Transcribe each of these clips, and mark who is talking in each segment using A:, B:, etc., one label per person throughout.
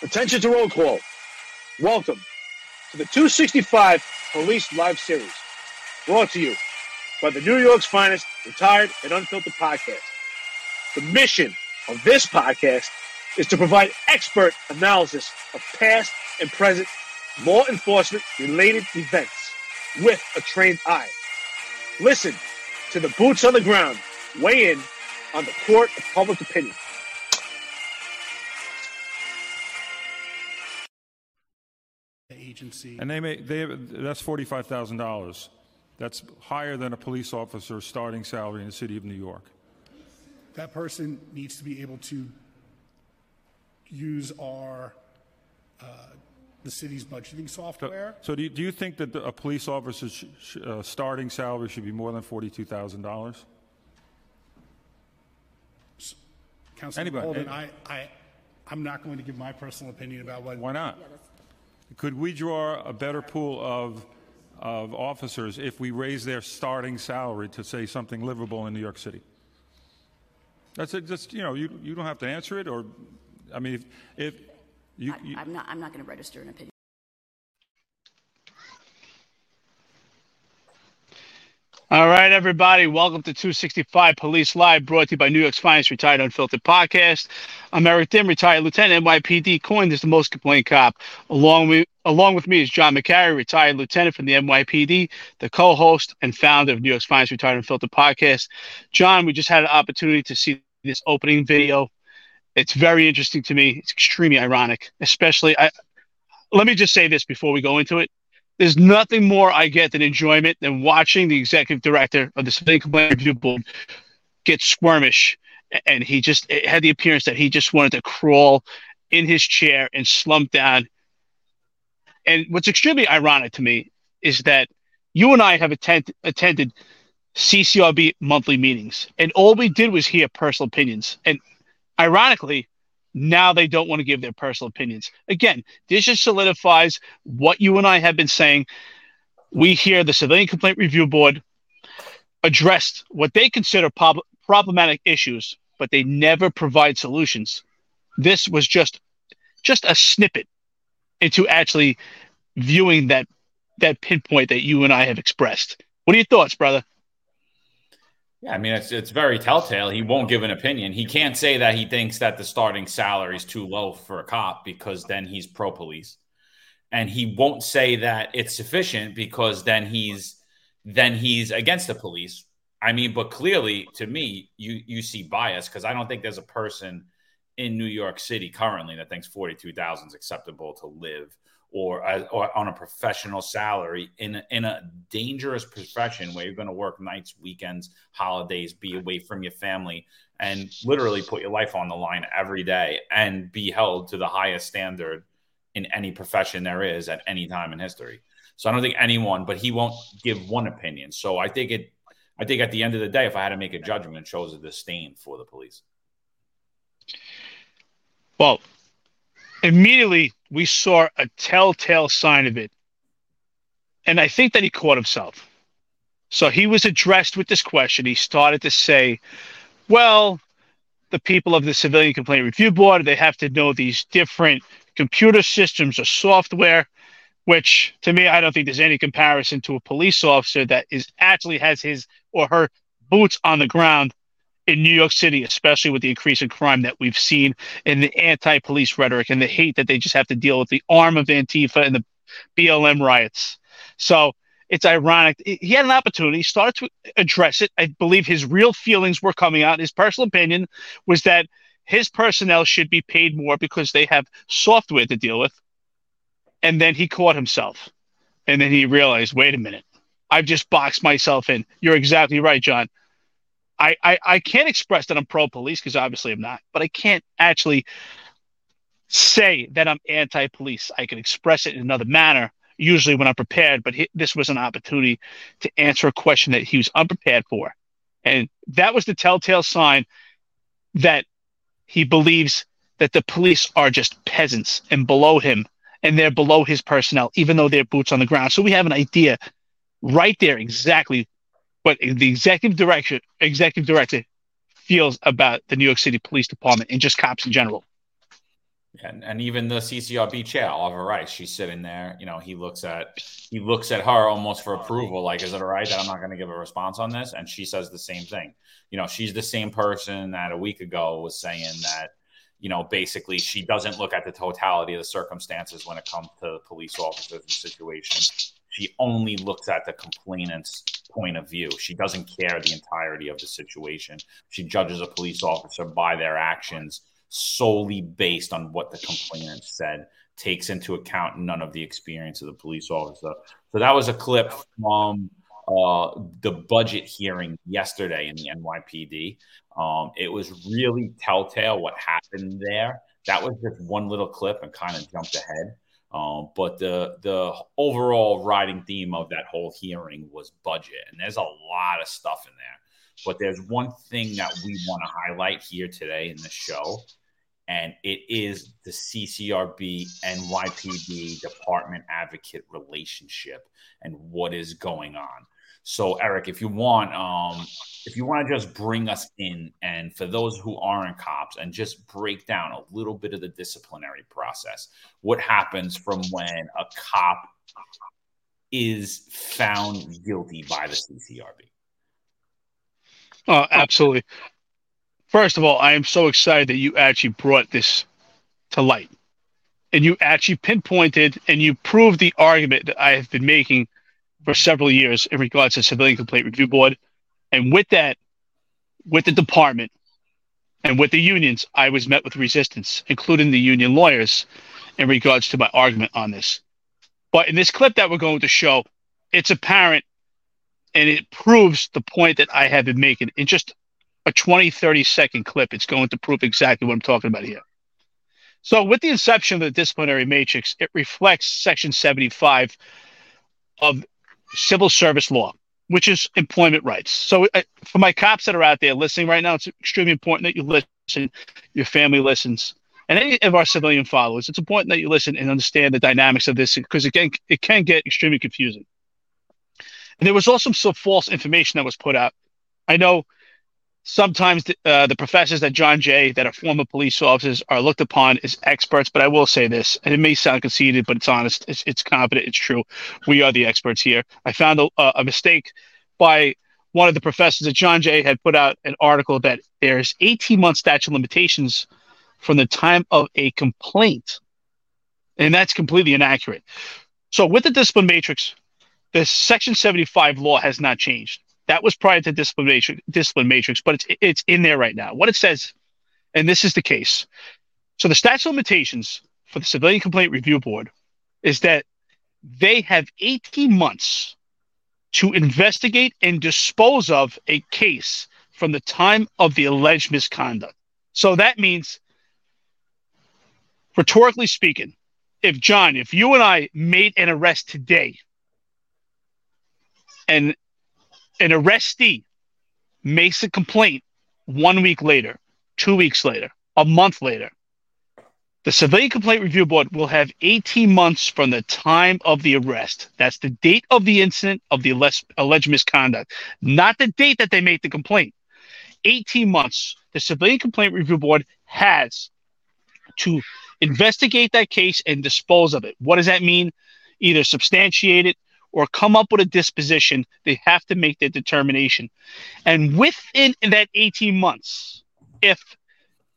A: Attention to roll call. Welcome to the 265 Police Live Series, brought to you by the New York's finest retired and unfiltered podcast. The mission of this podcast is to provide expert analysis of past and present law enforcement related events with a trained eye. Listen to the boots on the ground weigh in on the court of public opinion.
B: Agency.
C: And they may, they, that's forty-five thousand dollars. That's higher than a police officer's starting salary in the city of New York.
B: That person needs to be able to use our, uh, the city's budgeting software.
C: So do you, do you think that the- a police officer's sh- sh- uh, starting salary should be more than forty-two thousand dollars?
B: Councilman
C: Anybody-
B: Holden,
C: any-
B: I, I, I'm not going to give my personal opinion about what.
C: Why not? Could we draw a better pool of, of officers if we raise their starting salary to say something livable in New York City? That's it, just, you know, you, you don't have to answer it, or, I mean, if, if, you,
D: I-
C: you-
D: I'm not, I'm not going to register an opinion.
A: All right, everybody. Welcome to 265 Police Live, brought to you by New York's finest retired unfiltered podcast. I'm Eric Dym, retired lieutenant, NYPD, coined as the most complained cop. Along with along with me is John McCary, retired lieutenant from the NYPD, the co-host and founder of New York's finest retired unfiltered podcast. John, we just had an opportunity to see this opening video. It's very interesting to me. It's extremely ironic, especially. I, let me just say this before we go into it there's nothing more I get than enjoyment than watching the executive director of the Civilian Complaint Review Board get squirmish. And he just had the appearance that he just wanted to crawl in his chair and slump down. And what's extremely ironic to me is that you and I have attend, attended CCRB monthly meetings, and all we did was hear personal opinions. And ironically, now they don't want to give their personal opinions. Again, this just solidifies what you and I have been saying. We hear the Civilian Complaint Review Board addressed what they consider prob- problematic issues, but they never provide solutions. This was just just a snippet into actually viewing that that pinpoint that you and I have expressed. What are your thoughts, brother?
E: Yeah, I mean it's it's very telltale. He won't give an opinion. He can't say that he thinks that the starting salary is too low for a cop because then he's pro police. And he won't say that it's sufficient because then he's then he's against the police. I mean, but clearly to me, you you see bias because I don't think there's a person in New York City currently that thinks 42,000 is acceptable to live or, uh, or on a professional salary in a, in a dangerous profession where you're going to work nights, weekends, holidays, be away from your family, and literally put your life on the line every day and be held to the highest standard in any profession there is at any time in history. So I don't think anyone, but he won't give one opinion. So I think it. I think at the end of the day, if I had to make a judgment, it shows a disdain for the police.
A: Well, immediately we saw a telltale sign of it. And I think that he caught himself. So he was addressed with this question. He started to say, well, the people of the Civilian Complaint Review Board, they have to know these different computer systems or software, which to me, I don't think there's any comparison to a police officer that is actually has his or her boots on the ground in New York City, especially with the increase in crime that we've seen in the anti-police rhetoric and the hate that they just have to deal with the arm of Antifa and the BLM riots. So it's ironic. He had an opportunity, he started to address it. I believe his real feelings were coming out. His personal opinion was that his personnel should be paid more because they have software to deal with. And then he caught himself. And then he realized, wait a minute, I've just boxed myself in. You're exactly right, John. I, I, I can't express that I'm pro police because obviously I'm not, but I can't actually say that I'm anti police. I can express it in another manner, usually when I'm prepared, but he, this was an opportunity to answer a question that he was unprepared for. And that was the telltale sign that he believes that the police are just peasants and below him and they're below his personnel, even though they're boots on the ground. So we have an idea right there exactly what the executive director executive director feels about the New York City Police Department and just cops in general.
E: And, and even the CCRB chair, Arva Rice, she's sitting there. You know, he looks at he looks at her almost for approval. Like, is it all right that I'm not going to give a response on this? And she says the same thing. You know, she's the same person that a week ago was saying that, you know, basically she doesn't look at the totality of the circumstances when it comes to police officers and situations. She only looks at the complainant's point of view. She doesn't care the entirety of the situation. She judges a police officer by their actions solely based on what the complainant said, takes into account none of the experience of the police officer. So that was a clip from uh, the budget hearing yesterday in the NYPD. Um, it was really telltale what happened there. That was just one little clip and kind of jumped ahead. Um, but the the overall riding theme of that whole hearing was budget, and there's a lot of stuff in there. But there's one thing that we want to highlight here today in the show, and it is the CCRB NYPD Department Advocate relationship and what is going on. So, Eric, if you want, um, if you want to just bring us in, and for those who aren't cops, and just break down a little bit of the disciplinary process, what happens from when a cop is found guilty by the CCRB?
A: Oh, absolutely. First of all, I am so excited that you actually brought this to light and you actually pinpointed and you proved the argument that I have been making for several years in regards to civilian complaint review board. And with that, with the department and with the unions, I was met with resistance, including the union lawyers, in regards to my argument on this. But in this clip that we're going to show, it's apparent and it proves the point that I have been making in just a 20, 30 second clip. It's going to prove exactly what I'm talking about here. So, with the inception of the disciplinary matrix, it reflects Section 75 of civil service law, which is employment rights. So, for my cops that are out there listening right now, it's extremely important that you listen, your family listens, and any of our civilian followers. It's important that you listen and understand the dynamics of this because, again, it can get extremely confusing. And there was also some false information that was put out. I know sometimes the, uh, the professors at John Jay that are former police officers are looked upon as experts, but I will say this, and it may sound conceited, but it's honest, it's, it's confident, it's true. We are the experts here. I found a, a mistake by one of the professors at John Jay had put out an article that there's 18 month statute limitations from the time of a complaint, and that's completely inaccurate. So with the discipline matrix, the Section 75 law has not changed. That was prior to discipline matrix, discipline matrix, but it's it's in there right now. What it says, and this is the case. So the statute of limitations for the Civilian Complaint Review Board is that they have 18 months to investigate and dispose of a case from the time of the alleged misconduct. So that means, rhetorically speaking, if John, if you and I made an arrest today and an arrestee makes a complaint one week later, two weeks later, a month later, the Civilian Complaint Review Board will have 18 months from the time of the arrest. That's the date of the incident of the alleged misconduct, not the date that they made the complaint. 18 months. The Civilian Complaint Review Board has to investigate that case and dispose of it. What does that mean? Either substantiate it, or come up with a disposition, they have to make their determination. And within that 18 months, if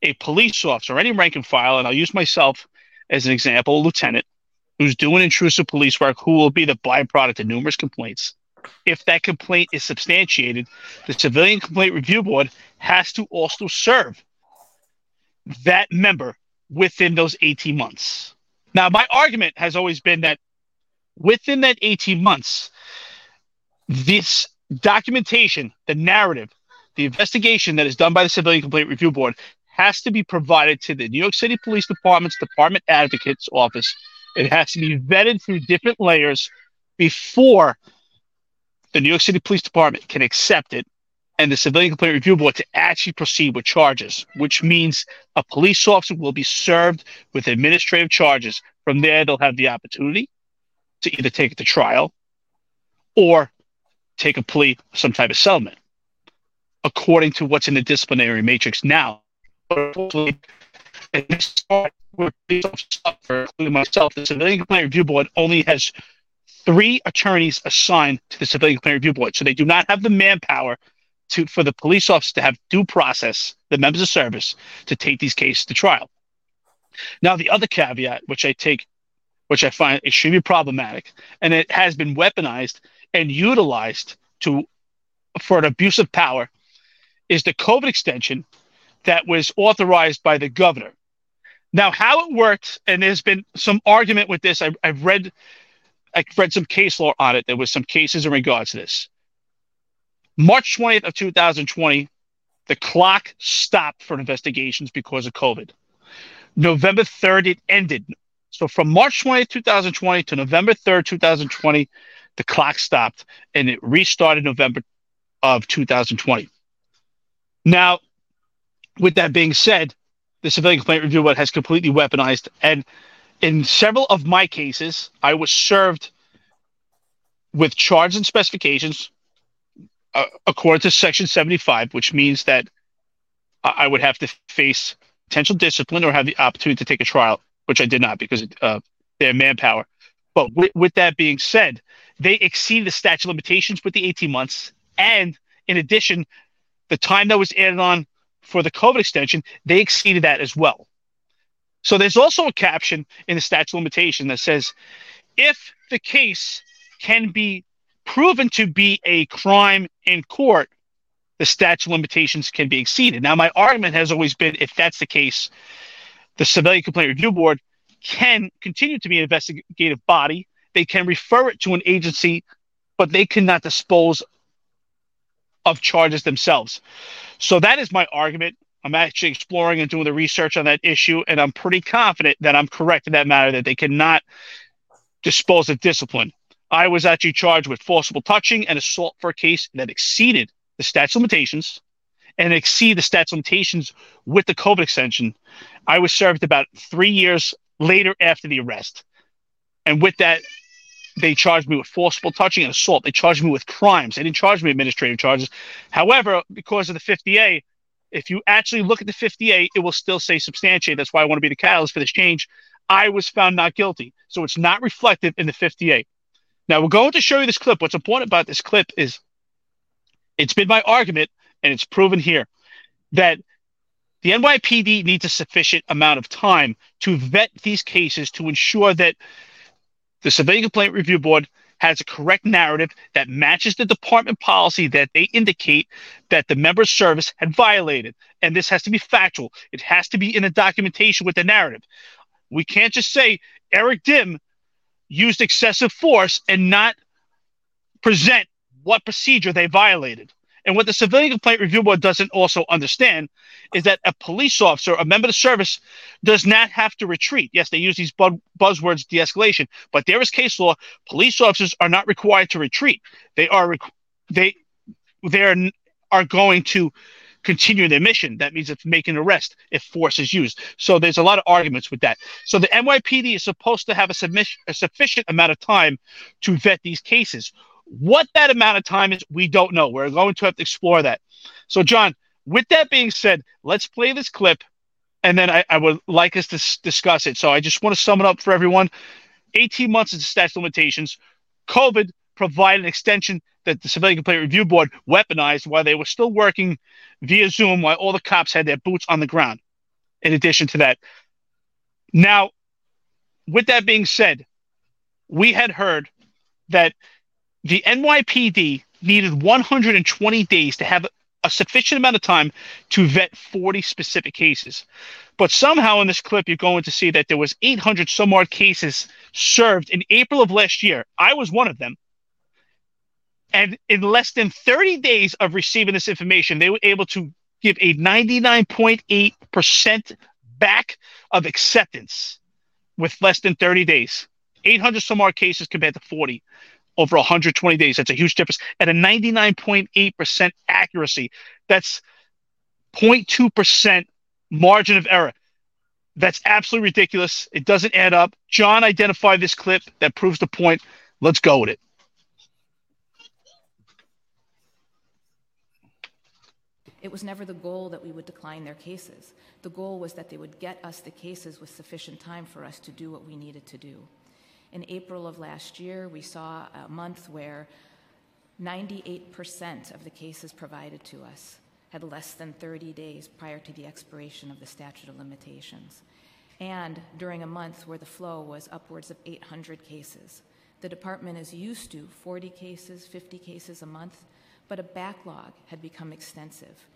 A: a police officer any rank and file, and I'll use myself as an example, a lieutenant who's doing intrusive police work, who will be the byproduct of numerous complaints, if that complaint is substantiated, the Civilian Complaint Review Board has to also serve that member within those 18 months. Now, my argument has always been that within that 18 months, this documentation, the narrative, the investigation that is done by the Civilian Complaint Review Board has to be provided to the New York City Police Department's Department Advocate's Office. It has to be vetted through different layers before the New York City Police Department can accept it and the Civilian Complaint Review Board to actually proceed with charges, which means a police officer will be served with administrative charges. From there, they'll have the opportunity to either take it to trial or take a plea, some type of settlement, according to what's in the disciplinary matrix now. And this part where police officers including myself, the Civilian Complaint Review Board only has three attorneys assigned to the Civilian Complaint Review Board. So they do not have the manpower to for the police officers to have due process, the members of service, to take these cases to trial. Now, the other caveat, which I take, which I find extremely problematic, and it has been weaponized and utilized to for an abuse of power, is the COVID extension that was authorized by the governor. Now, how it worked, and there's been some argument with this. I, I've read, I've read some case law on it. There was some cases in regards to this. March 20th of 2020, the clock stopped for investigations because of COVID. November 3rd, it ended. So from March 20th, 2020 to November 3rd, 2020, the clock stopped and it restarted November of 2020. Now, with that being said, the Civilian Complaint Review Board has completely weaponized. And in several of my cases, I was served with charges and specifications uh, according to Section 75, which means that I would have to face potential discipline or have the opportunity to take a trial, which I did not because uh, their manpower. But with, that being said, they exceeded the statute of limitations with the 18 months. And in addition, the time that was added on for the COVID extension, they exceeded that as well. So there's also a caption in the statute of limitation that says, if the case can be proven to be a crime in court, the statute of limitations can be exceeded. Now, my argument has always been if that's the case, the Civilian Complaint Review Board can continue to be an investigative body. They can refer it to an agency, but they cannot dispose of charges themselves. So that is my argument. I'm actually exploring and doing the research on that issue, and I'm pretty confident that I'm correct in that matter that they cannot dispose of discipline. I was actually charged with forcible touching and assault for a case that exceeded the statute limitations and exceed the of limitations with the COVID extension. I was served about three years later after the arrest. And with that, they charged me with forcible touching and assault. They charged me with crimes. They didn't charge me administrative charges. However, because of the 50A, if you actually look at the 50A, it will still say substantiate. That's why I want to be the catalyst for this change. I was found not guilty. So it's not reflected in the 50A. Now we're going to show you this clip. What's important about this clip is it's been my argument, and it's proven here, that the NYPD needs a sufficient amount of time to vet these cases to ensure that the Civilian Complaint Review Board has a correct narrative that matches the department policy that they indicate that the member's service had violated. And this has to be factual. It has to be in the documentation with the narrative. We can't just say Eric Dym used excessive force and not present what procedure they violated. And what the Civilian Complaint Review Board doesn't also understand is that a police officer, a member of the service, does not have to retreat. Yes, they use these bu- buzzwords, de-escalation, but there is case law. Police officers are not required to retreat. They are they they are, are going to continue their mission. That means it's making arrest if force is used. So there's a lot of arguments with that. So the NYPD is supposed to have a, submission, a sufficient amount of time to vet these cases. What that amount of time is, we don't know. We're going to have to explore that. So, John, with that being said, let's play this clip and then I, I would like us to s- discuss it. So, I just want to sum it up for everyone 18 months is the statute of limitations. COVID provided an extension that the Civilian Complaint Review Board weaponized while they were still working via Zoom while all the cops had their boots on the ground. In addition to that, now, with that being said, we had heard that the NYPD needed 120 days to have a sufficient amount of time to vet 40 specific cases. But somehow in this clip, you're going to see that there was 800 some odd cases served in April of last year. I was one of them. And in less than 30 days of receiving this information, they were able to give a 99.8% back of acceptance with less than 30 days. 800 some odd cases compared to 40 over 120 days. That's a huge difference. At a 99.8% accuracy, that's 0.2% margin of error. That's absolutely ridiculous. It doesn't add up. John identified this clip that proves the point. Let's go with it.
F: It was never the goal that we would decline their cases. The goal was that they would get us the cases with sufficient time for us to do what we needed to do. In April of last year, we saw a month where 98% of the cases provided to us had less than 30 days prior to the expiration of the statute of limitations. And during a month where the flow was upwards of 800 cases. The department is used to 40 cases, 50 cases a month, but a backlog had become extensive.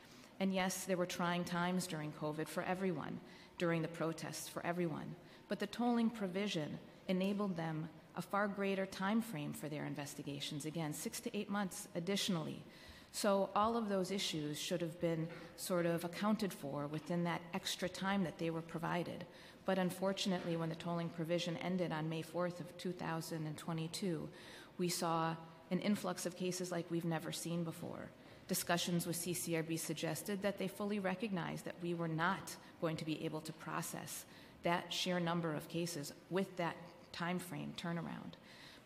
F: And yes, there were trying times during COVID for everyone, during the protests for everyone. But the tolling provision enabled them a far greater time frame for their investigations again 6 to 8 months additionally. So all of those issues should have been sort of accounted for within that extra time that they were provided. But unfortunately when the tolling provision ended on May 4th of 2022 we saw an influx of cases like we've never seen before. Discussions with CCRB suggested that they fully recognized that we were not going to be able to process that sheer number of cases with that time frame turnaround.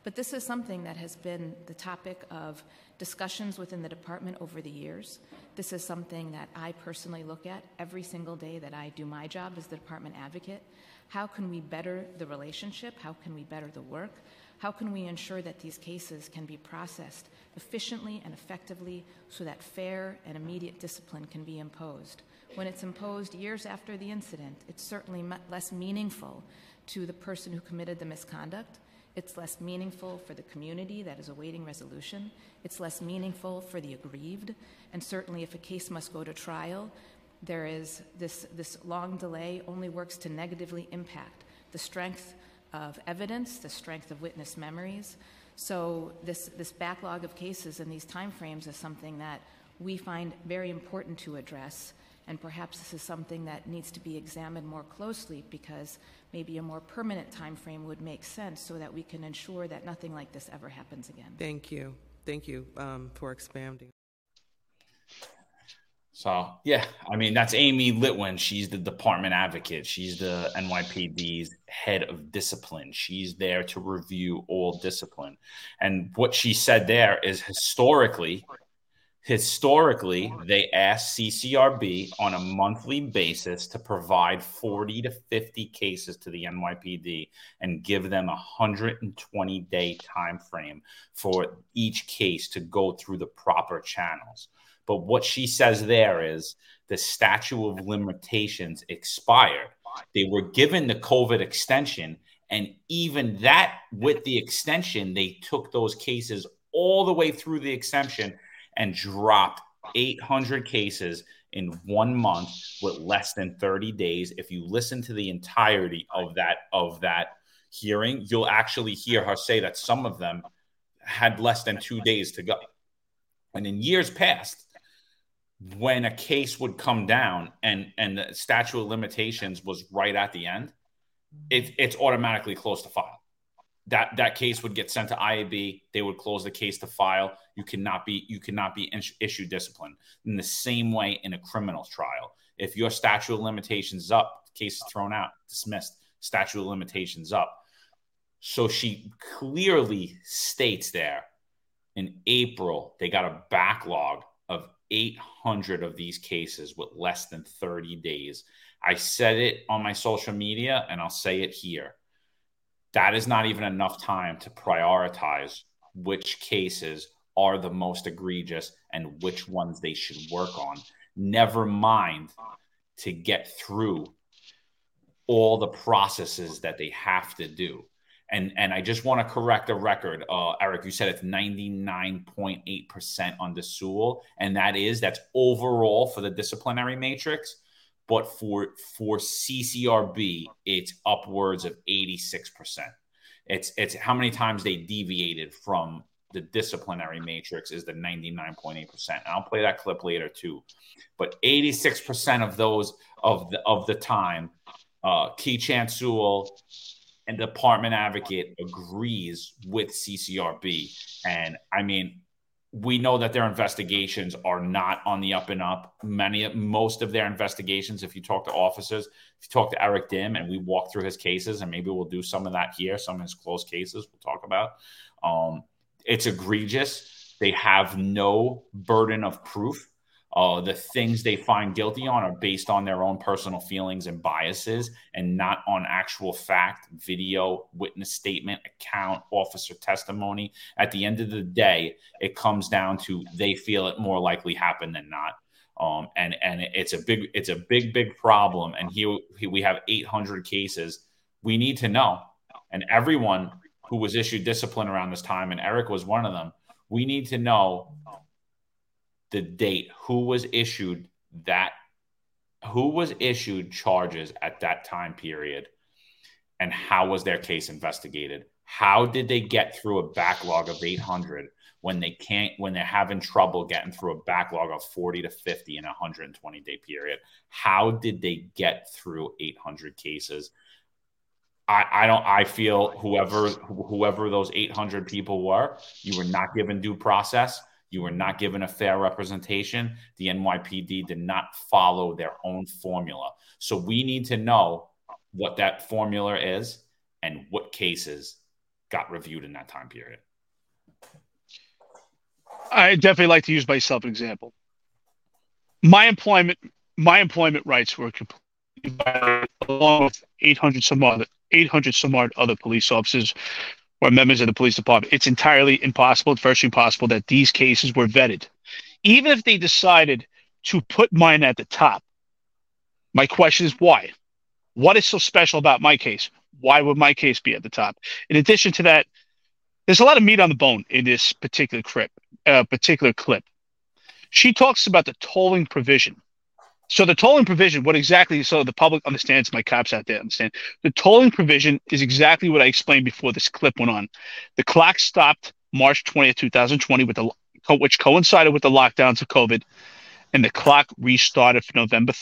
F: But this is something that has been the topic of discussions within the department over the years. This is something that I personally look at every single day that I do my job as the department advocate. How can we better the relationship? How can we better the work? How can we ensure that these cases can be processed efficiently and effectively so that fair and immediate discipline can be imposed? When it's imposed years after the incident, it's certainly less meaningful to the person who committed the misconduct. It's less meaningful for the community that is awaiting resolution. It's less meaningful for the aggrieved. And certainly, if a case must go to trial, there is this, this long delay only works to negatively impact the strength of evidence, the strength of witness memories. So this, this backlog of cases and these timeframes is something that we find very important to address. And perhaps this is something that needs to be examined more closely because maybe a more permanent time frame would make sense so that we can ensure that nothing like this ever happens again.
G: Thank you. Thank you um, for expanding.
E: So, yeah, I mean, that's Amy Litwin. She's the department advocate. She's the NYPD's head of discipline. She's there to review all discipline. And what she said there is historically, Historically, they asked CCRB on a monthly basis to provide 40 to 50 cases to the NYPD and give them a 120 day time frame for each case to go through the proper channels. But what she says there is the statute of limitations expired. They were given the COVID extension, and even that, with the extension, they took those cases all the way through the extension and dropped 800 cases in one month with less than 30 days. If you listen to the entirety of that of that hearing, you'll actually hear her say that some of them had less than two days to go. And in years past, when a case would come down and and the statute of limitations was right at the end, it, it's automatically close to file that that case would get sent to IAB. They would close the case to file. You cannot be you cannot be issued discipline in the same way in a criminal trial. If your statute of limitations is up, case is thrown out, dismissed. Statute of limitations up. So she clearly states there in April they got a backlog of 800 of these cases with less than 30 days. I said it on my social media and I'll say it here that is not even enough time to prioritize which cases are the most egregious and which ones they should work on. Never mind to get through all the processes that they have to do. And and I just want to correct a record. Uh, Eric, you said it's 99.8% on the Sewell, and that is that's overall for the disciplinary matrix but for for CCRB, it's upwards of 86%. It's it's how many times they deviated from the disciplinary matrix is the 99.8%. I'll play that clip later too. But 86% of those of the of the time, uh Keechant Sewell and Department Advocate agrees with CCRB. And I mean, we know that their investigations are not on the up and up. Many, most of their investigations, if you talk to officers, if you talk to Eric Dym and we walk through his cases, and maybe we'll do some of that here, some of his closed cases we'll talk about. Um, it's egregious. They have no burden of proof. Uh, the things they find guilty on are based on their own personal feelings and biases and not on actual fact, video, witness statement, account, officer testimony. At the end of the day, it comes down to they feel it more likely happened than not. Um, and and it's a big it's a big big problem. And here, here we have 800 cases. We need to know, and everyone who was issued discipline around this time, and Eric was one of them. We need to know the date, who was issued that, who was issued charges at that time period, and how was their case investigated? How did they get through a backlog of 800 when they can't, when they're having trouble getting through a backlog of 40 to 50 in a 120 day period? How did they get through 800 cases? I, I don't. I feel whoever whoever those 800 people were, you were not given due process. You were not given a fair representation. The NYPD did not follow their own formula. So we need to know what that formula is and what cases got reviewed in that time period.
A: I definitely like to use myself an example. My employment, my employment rights were completely violated, along with 800 some other 800 some odd other police officers or members of the police department. It's entirely impossible, virtually impossible that these cases were vetted. Even if they decided to put mine at the top, my question is why? What is so special about my case? Why would my case be at the top? In addition to that, there's a lot of meat on the bone in this particular clip. Uh, particular clip. She talks about the tolling provision. So the tolling provision, what exactly, so the public understands, my cops out there understand, the tolling provision is exactly what I explained before this clip went on. The clock stopped March 20th, 2020, with the which coincided with the lockdowns of COVID, and the clock restarted for November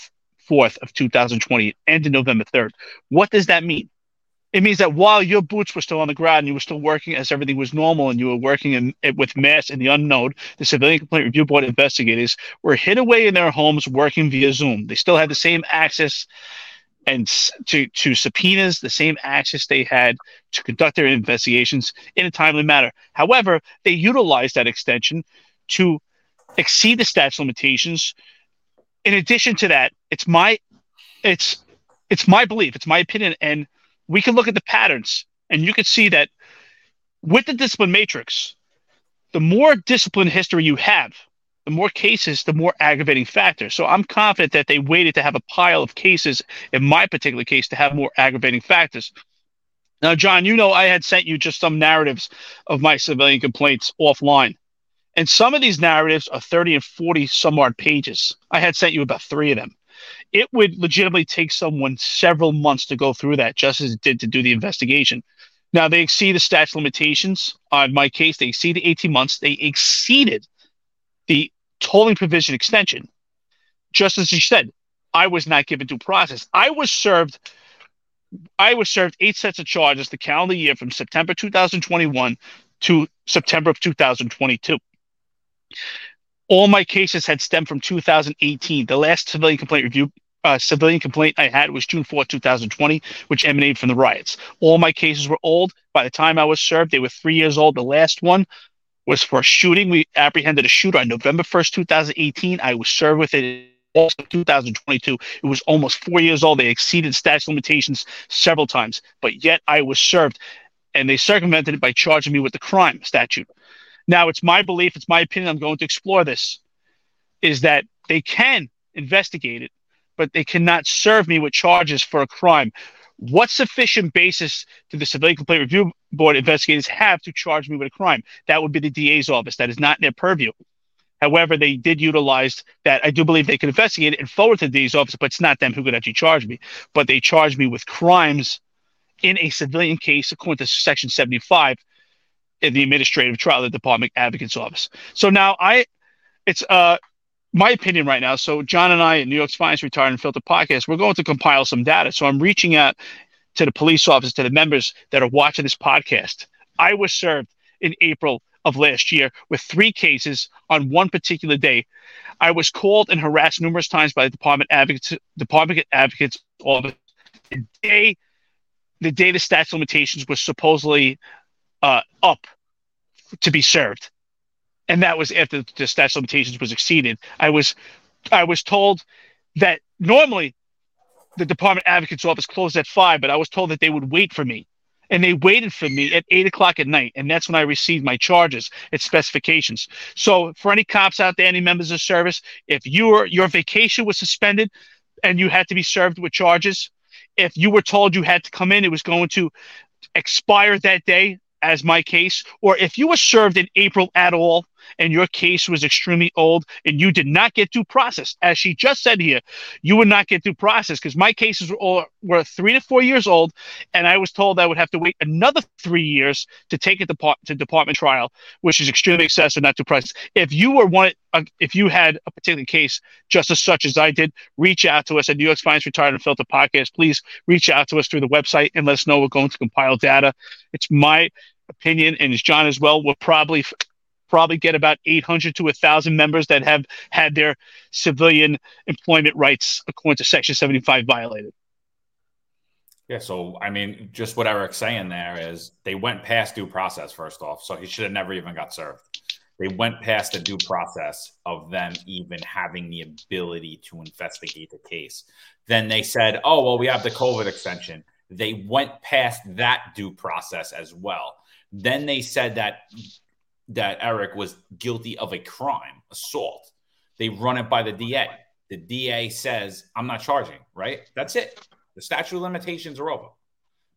A: 4th of 2020, ended November 3rd. What does that mean? It means that while your boots were still on the ground and you were still working as everything was normal and you were working in, eh, with mass in the unknown, the Civilian Complaint Review Board investigators were hid away in their homes working via Zoom. They still had the same access and to, to subpoenas, the same access they had to conduct their investigations in a timely manner. However, they utilized that extension to exceed the statute limitations. In addition to that, it's my it's it's my belief, it's my opinion, and we can look at the patterns and you can see that with the discipline matrix, the more discipline history you have, the more cases, the more aggravating factor. So I'm confident that they waited to have a pile of cases in my particular case to have more aggravating factors. Now, John, you know I had sent you just some narratives of my civilian complaints offline. And some of these narratives are 30 and 40 some odd pages. I had sent you about three of them it would legitimately take someone several months to go through that, just as it did to do the investigation. Now they exceed the statute limitations. Uh, On my case, they exceed the 18 months. They exceeded the tolling provision extension. Just as you said, I was not given due process. I was served. I was served eight sets of charges the calendar year from September 2021 to September of 2022 all my cases had stemmed from 2018. The last civilian complaint review uh, civilian complaint I had was June 4, 2020, which emanated from the riots. All my cases were old. By the time I was served, they were three years old. The last one was for shooting. We apprehended a shooter on November 1st, 2018. I was served with it also 2022. It was almost four years old. They exceeded statute limitations several times, but yet I was served, and they circumvented it by charging me with the crime statute. Now, it's my belief, it's my opinion, I'm going to explore this, is that they can investigate it, but they cannot serve me with charges for a crime. What sufficient basis do the Civilian Complaint Review Board investigators have to charge me with a crime? That would be the DA's office. That is not in their purview. However, they did utilize that. I do believe they could investigate it and forward to the DA's office, but it's not them who could actually charge me. But they charged me with crimes in a civilian case according to Section 75 in the administrative trial the department advocate's office. So now I, it's uh my opinion right now. So John and I at New York's Finest Retired and Filter podcast, we're going to compile some data. So I'm reaching out to the police office, to the members that are watching this podcast. I was served in April of last year with three cases on one particular day. I was called and harassed numerous times by the department advocates, department advocates office. The day, the day the statute limitations was supposedly uh, up to be served. and that was after the statute limitations was exceeded. I was, I was told that normally the department advocate's office closed at five, but I was told that they would wait for me. And they waited for me at eight o'clock at night. And that's when I received my charges, its specifications. So for any cops out there, any members of service, if your your vacation was suspended and you had to be served with charges, if you were told you had to come in, it was going to expire that day, as my case, or if you were served in April at all and your case was extremely old and you did not get due process, as she just said here, you would not get due process because my cases were all were three to four years old, and I was told I would have to wait another three years to take it to department trial, which is extremely excessive, and not due process. If you were one, uh, if you had a particular case just as such as I did, reach out to us at New York's Finest Retired and Filter Podcast. Please reach out to us through the website and let us know we're going to compile data. It's my opinion, and it's John as well. We'll probably probably get about 800 to 1,000 members that have had their civilian employment rights according to Section 75 violated.
E: Yeah, so I mean, just what Eric's saying there is they went past due process first off, so he should have never even got served. They went past the due process of them even having the ability to investigate the case. Then they said, "Oh, well, we have the COVID extension." They went past that due process as well. Then they said that that Eric was guilty of a crime, assault. They run it by the DA. The DA says, I'm not charging, right? That's it. The statute of limitations are over.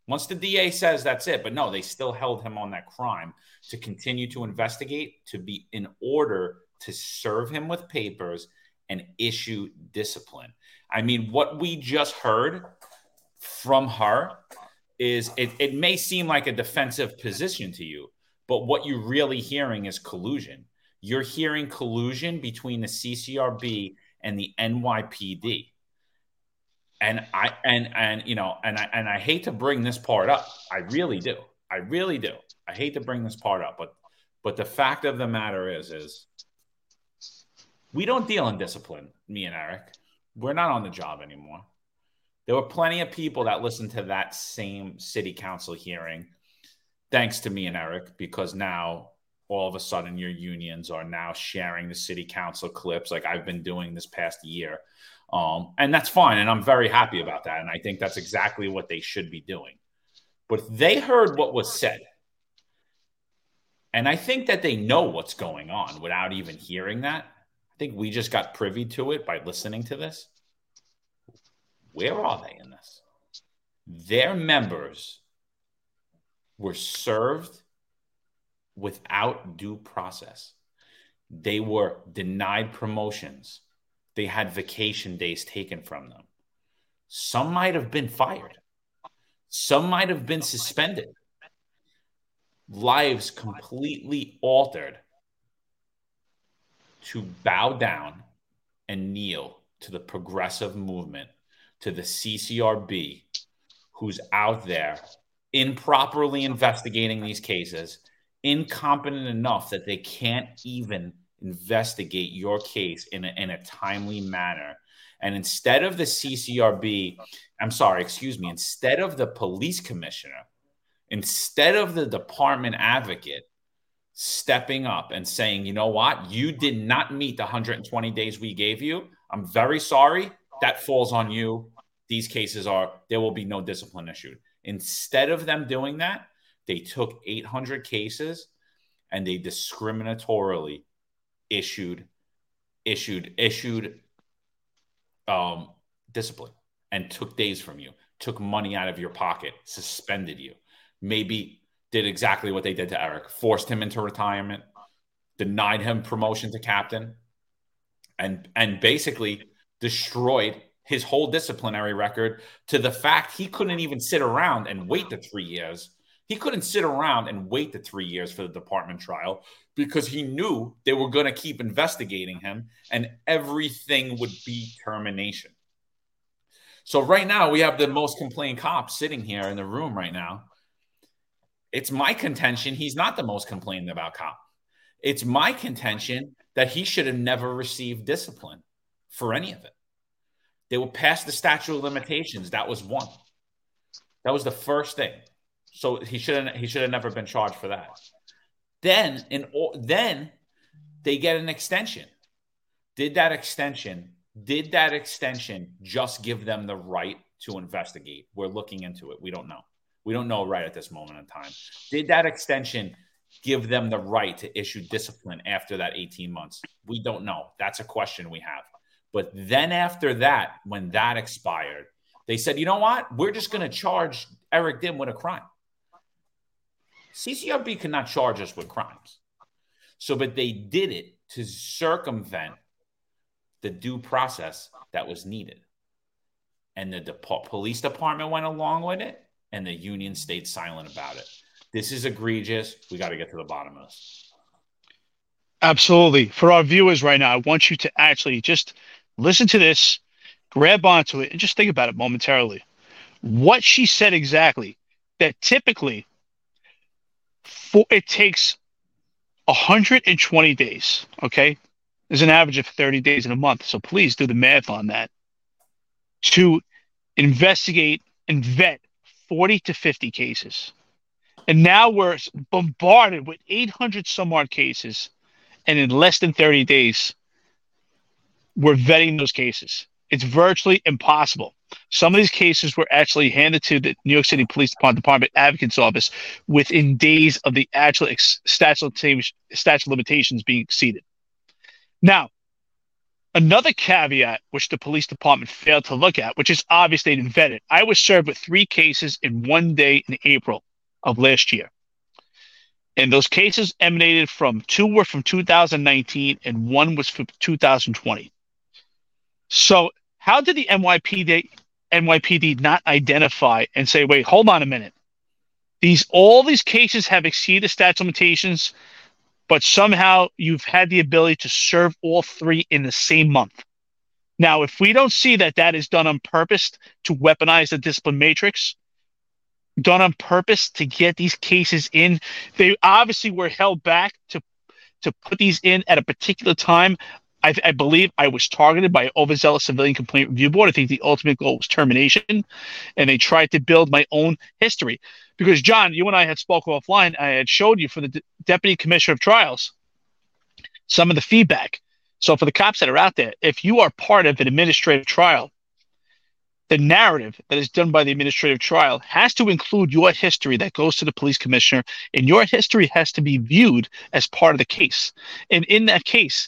E: Once the DA says that's it, but no, they still held him on that crime to continue to investigate, to be in order to serve him with papers and issue discipline. I mean, what we just heard from her is it, it may seem like a defensive position to you, but what you're really hearing is collusion. You're hearing collusion between the CCRB and the NYPD. And I and and you know and I and I hate to bring this part up. I really do. I really do. I hate to bring this part up, but but the fact of the matter is is we don't deal in discipline, me and Eric. We're not on the job anymore. There were plenty of people that listened to that same city council hearing thanks to me and Eric, because now all of a sudden your unions are now sharing the city council clips like I've been doing this past year. Um, and that's fine. And I'm very happy about that. And I think that's exactly what they should be doing. But they heard what was said. And I think that they know what's going on without even hearing that. I think we just got privy to it by listening to this. Where are they in this? Their members were served without due process. They were denied promotions. They had vacation days taken from them. Some might have been fired. Some might have been suspended. Lives completely altered to bow down and kneel to the progressive movement, to the CCRB, who's out there improperly investigating these cases, incompetent enough that they can't even investigate your case in a, in a timely manner. And instead of the CCRB, I'm sorry, excuse me, instead of the police commissioner, instead of the department advocate stepping up and saying, you know what, you did not meet the 120 days we gave you. I'm very sorry. That falls on you. These cases are, there will be no discipline issued. Instead of them doing that, they took 800 cases and they discriminatorily issued issued issued um, discipline and took days from you, took money out of your pocket, suspended you, maybe did exactly what they did to Eric, forced him into retirement, denied him promotion to captain, and and basically destroyed his whole disciplinary record to the fact he couldn't even sit around and wait the three years. He couldn't sit around and wait the three years for the department trial because he knew they were going to keep investigating him and everything would be termination. So, right now, we have the most complained cop sitting here in the room right now. It's my contention he's not the most complained about cop. It's my contention that he should have never received discipline for any of it. They were past the statute of limitations. That was one. That was the first thing. So he should have he should have never been charged for that. Then in then they get an extension. Did that extension, did that extension just give them the right to investigate? We're looking into it. We don't know. We don't know right at this moment in time. Did that extension give them the right to issue discipline after that 18 months? We don't know. That's a question we have. But then after that, when that expired, they said, you know what? We're just going to charge Eric Dym with a crime. CCRB cannot charge us with crimes. So, but they did it to circumvent the due process that was needed. And the police department went along with it, and the union stayed silent about it. This is egregious. We got to get to the bottom of this.
A: Absolutely. For our viewers right now, I want you to actually just listen to this, grab onto it, and just think about it momentarily. What she said exactly that typically for, it takes 120 days, okay? There's an average of 30 days in a month. So please do the math on that to investigate and vet 40 to 50 cases. And now we're bombarded with 800 some odd cases. And in less than 30 days, we're vetting those cases. It's virtually impossible. Some of these cases were actually handed to the New York City Police Department Advocate's Office within days of the actual statute of limitations being exceeded. Now, another caveat which the police department failed to look at, which is obvious they didn't vet it. I was served with three cases in one day in April of last year. And those cases emanated from two were from 2019 and one was from 2020. So, how did the NYPD NYPD not identify and say, "Wait, hold on a minute. These all these cases have exceeded statute limitations, but somehow you've had the ability to serve all three in the same month." Now, if we don't see that that is done on purpose to weaponize the discipline matrix, done on purpose to get these cases in. They obviously were held back to to put these in at a particular time. I, I, believe I was targeted by overzealous civilian complaint review board. I think the ultimate goal was termination, and they tried to build my own history. Because John, you and I had spoken offline. I had showed you for the deputy commissioner of trials some of the feedback. So for the cops that are out there, if you are part of an administrative trial the narrative that is done by the administrative trial has to include your history that goes to the police commissioner, and your history has to be viewed as part of the case. And in that case,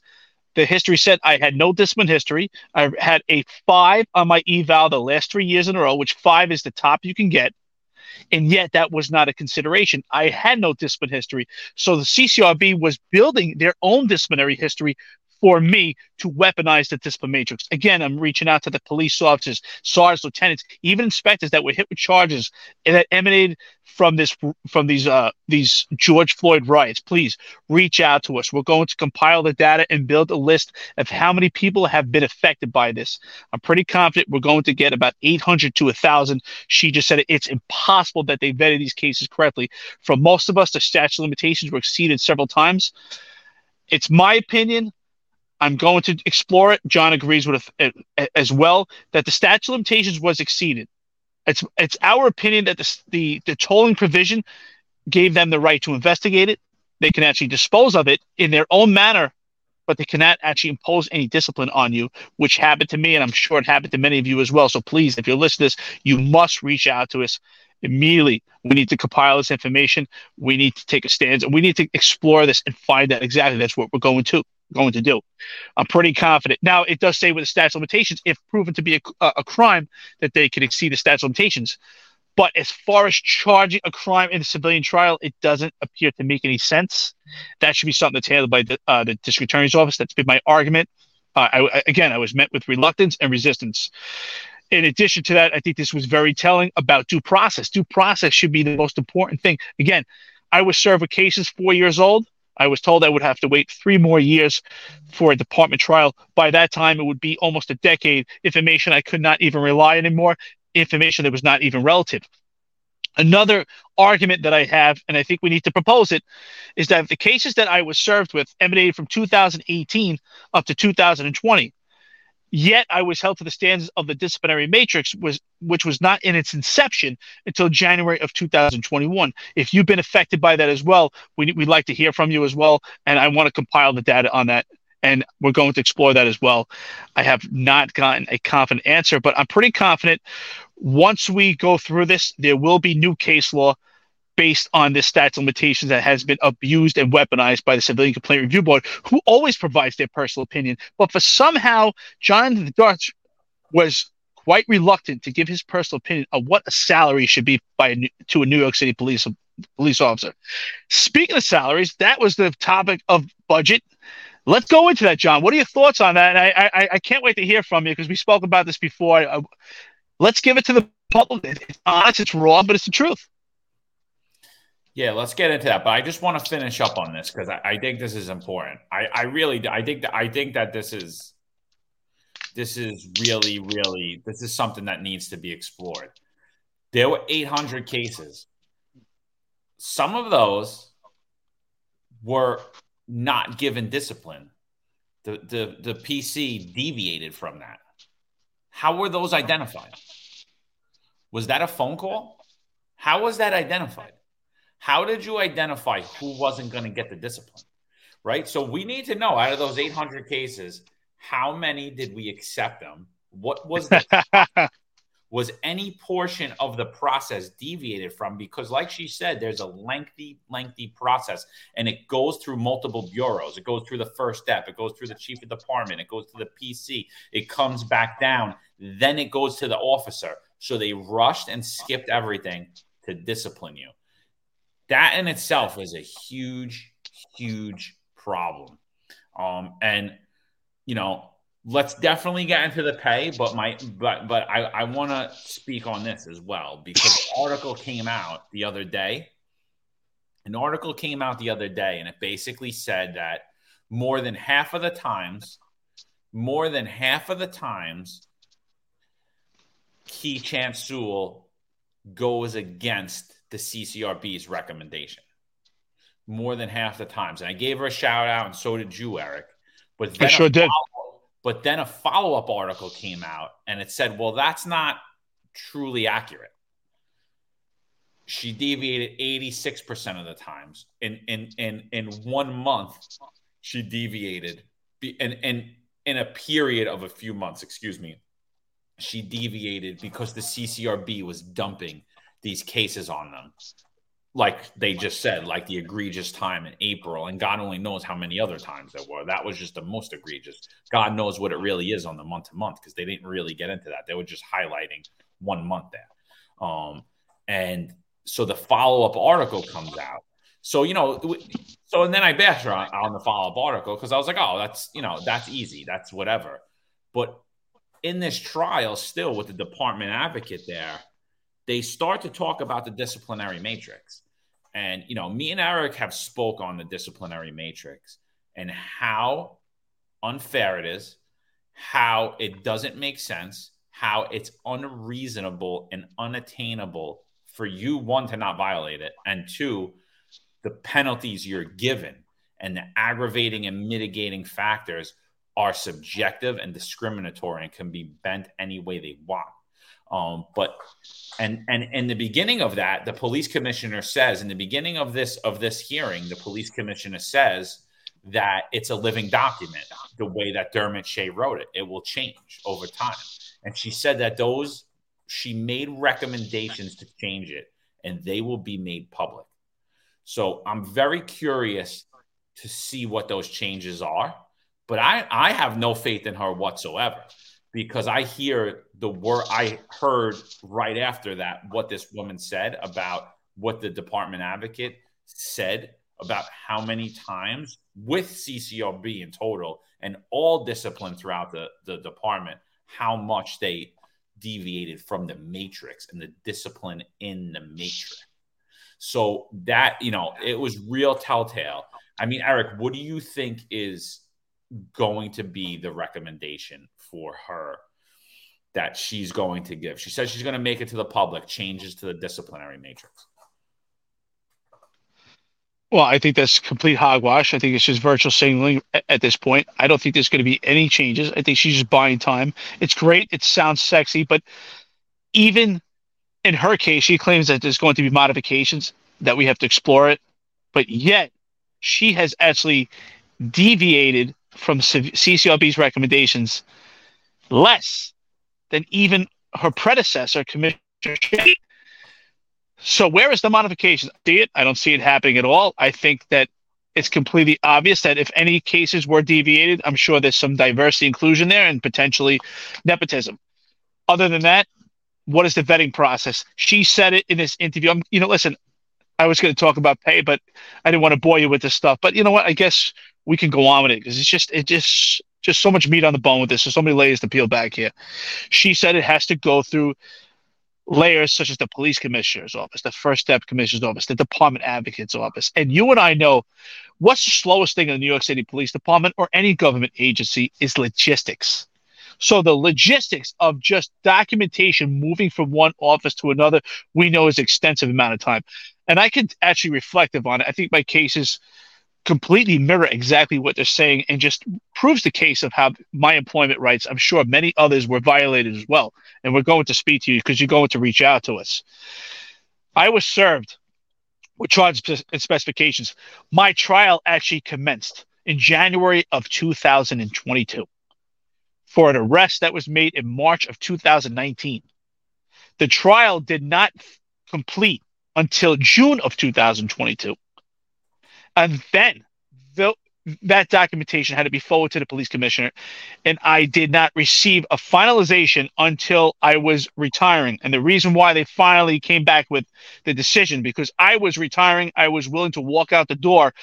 A: the history said I had no discipline history. I had a five on my eval the last three years in a row, which five is the top you can get. And yet that was not a consideration. I had no discipline history. So the CCRB was building their own disciplinary history for me to weaponize the discipline matrix. Again, I'm reaching out to the police officers, sergeants, lieutenants, even inspectors that were hit with charges that emanated from this from these uh these George Floyd riots. Please reach out to us. We're going to compile the data and build a list of how many people have been affected by this. I'm pretty confident we're going to get about 800 to 1,000. She just said it's impossible that they vetted these cases correctly. For most of us, the statute limitations were exceeded several times. It's my opinion. I'm going to explore it. John agrees with it as well that the statute of limitations was exceeded. It's it's our opinion that the, the the tolling provision gave them the right to investigate it. They can actually dispose of it in their own manner, but they cannot actually impose any discipline on you, which happened to me, and I'm sure it happened to many of you as well. So please, if you're listening to this, you must reach out to us immediately. We need to compile this information. We need to take a stance, and we need to explore this and find out exactly that's what we're going to going to do. I'm pretty confident. Now, it does say with the statute of limitations, if proven to be a, a crime, that they can exceed the statute of limitations. But as far as charging a crime in a civilian trial, it doesn't appear to make any sense. That should be something that's handled by the, uh, the district attorney's office. That's been my argument. Uh, I, again, I was met with reluctance and resistance. In addition to that, I think this was very telling about due process. Due process should be the most important thing. Again, I was served with cases four years old. I was told I would have to wait three more years for a department trial. By that time, it would be almost a decade. Information I could not even rely anymore. Information that was not even relative. Another argument that I have, and I think we need to propose it, is that the cases that I was served with emanated from 2018 up to 2020. Yet I was held to the standards of the disciplinary matrix, was which was not in its inception until January of 2021. If you've been affected by that as well, we, we'd like to hear from you as well. And I want to compile the data on that. And we're going to explore that as well. I have not gotten a confident answer, but I'm pretty confident once we go through this, there will be new case law based on this statute limitations that has been abused and weaponized by the Civilian Complaint Review Board, who always provides their personal opinion. But for somehow, Jonathan Darche was quite reluctant to give his personal opinion of what a salary should be by a, to a New York City police police officer. Speaking of salaries, that was the topic of budget. Let's go into that, John. What are your thoughts on that? I I, I can't wait to hear from you because we spoke about this before. I, let's give it to the public. It's honest, it's raw, but it's the truth.
E: Yeah, let's get into that. But I just want to finish up on this because I, I, think this is important. I, I really, I think that I think that this is, this is really, really, this is something that needs to be explored. There were 800 cases. Some of those were not given discipline. The the the PC deviated from that. How were those identified? Was that a phone call? How was that identified? How did you identify who wasn't going to get the discipline? Right. So we need to know out of those 800 cases, how many did we accept them? What was the was any portion of the process deviated from? Because, like she said, there's a lengthy, lengthy process and it goes through multiple bureaus. It goes through the first step, it goes through the chief of department, it goes to the PC, it comes back down, then it goes to the officer. So they rushed and skipped everything to discipline you. That in itself is a huge, huge problem. Um, and you know, let's definitely get into the pay, but my but but I, I want to speak on this as well because article came out the other day. An article came out the other day, and it basically said that more than half of the times, more than half of the times, Keechant Sewell goes against the CCRB's recommendation more than half the times. And I gave her a shout out, and so did you, Eric. But then
A: I sure did.
E: But then a follow up article came out, and it said, "Well, that's not truly accurate." She deviated 86% of the times. In in in in one month, she deviated and and in a period of a few months, excuse me, she deviated because the CCRB was dumping these cases on them. Like they just said, like the egregious time in April, and God only knows how many other times there were. That was just the most egregious. God knows what it really is on the month to month because they didn't really get into that. They were just highlighting one month there. Um, and so the follow up article comes out. So, you know, so and then I bashed her on, on the follow up article because I was like, oh, that's, you know, that's easy. That's whatever. But in this trial, still with the department advocate there, they start to talk about the disciplinary matrix. And you know, me and Eric have spoke on the disciplinary matrix and how unfair it is, how it doesn't make sense, how it's unreasonable and unattainable for you one to not violate it and two the penalties you're given and the aggravating and mitigating factors are subjective and discriminatory and can be bent any way they want um, but and and in the beginning of that, the police commissioner says in the beginning of this of this hearing, the police commissioner says that it's a living document, the way that Dermot Shea wrote it. It will change over time. And she said that those she made recommendations to change it and they will be made public. So I'm very curious to see what those changes are. But I, I have no faith in her whatsoever because I hear the word I heard right after that what this woman said about what the department advocate said about how many times with CCRB in total and all discipline throughout the, the department, how much they deviated from the matrix and the discipline in the matrix. So that, you know, it was real telltale. I mean, Eric, what do you think is going to be the recommendation for her that she's going to give. She says she's going to make it to the public, changes to the disciplinary matrix.
A: Well, I think that's complete hogwash. I think it's just virtual signaling at, this point. I don't think there's going to be any changes. I think she's just buying time. It's great. It sounds sexy, but even in her case, she claims that there's going to be modifications that we have to explore it. But yet, she has actually deviated from CCRB's recommendations less than even her predecessor, Commissioner So where is the modification? See it? I don't see it happening at all. I think that it's completely obvious that if any cases were deviated, I'm sure there's some diversity inclusion there and potentially nepotism. Other than that, what is the vetting process? She said it in this interview. I'm, you know, listen, I was going to talk about pay, but I didn't want to bore you with this stuff. But you know what? I guess we can go on with it because it's just it just just so much meat on the bone with this. There's so many layers to peel back here. She said it has to go through layers such as the police commissioner's office, the first step commissioner's office, the department advocate's office. And you and I know what's the slowest thing in the New York City Police Department or any government agency is logistics. So the logistics of just documentation moving from one office to another, we know is extensive amount of time. And I can actually reflect on it. I think my cases completely mirror exactly what they're saying and just proves the case of how my employment rights, I'm sure many others were violated as well. And we're going to speak to you because you're going to reach out to us. I was served with charge and specifications. My trial actually commenced in January of 2022 for an arrest that was made in March of 2019. The trial did not complete until June of 2022. And then the, that documentation had to be forwarded to the police commissioner. And I did not receive a finalization until I was retiring. And the reason why they finally came back with the decision, because I was retiring, I was willing to walk out the door,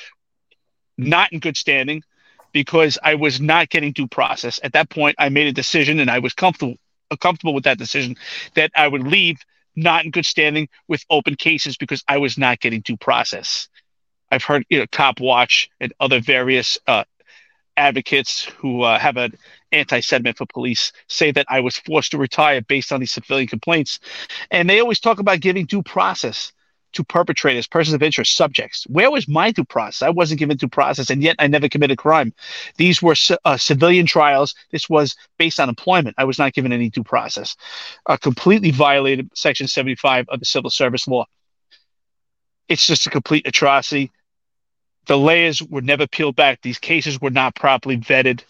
A: not in good standing, because I was not getting due process. At that point, I made a decision, and I was comfortable uh, comfortable with that decision that I would leave not in good standing with open cases because I was not getting due process. I've heard you know Cop Watch and other various uh, advocates who uh, have an anti-sentiment for police say that I was forced to retire based on these civilian complaints, and they always talk about giving due process to perpetrators, persons of interest, subjects. Where was my due process? I wasn't given due process, and yet I never committed crime. These were uh, civilian trials. This was based on employment. I was not given any due process. Uh, completely violated Section 75 of the Civil Service Law. It's just a complete atrocity. The layers were never peeled back. These cases were not properly vetted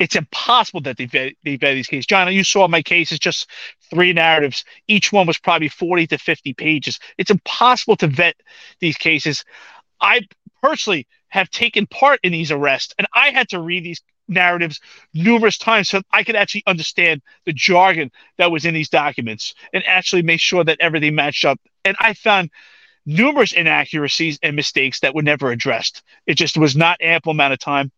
A: it's impossible that they vet, they vet these cases. John, you saw my cases, just three narratives. Each one was probably 40 to 50 pages. It's impossible to vet these cases. I personally have taken part in these arrests, and I had to read these narratives numerous times so I could actually understand the jargon that was in these documents and actually make sure that everything matched up. And I found numerous inaccuracies and mistakes that were never addressed. It just was not ample amount of time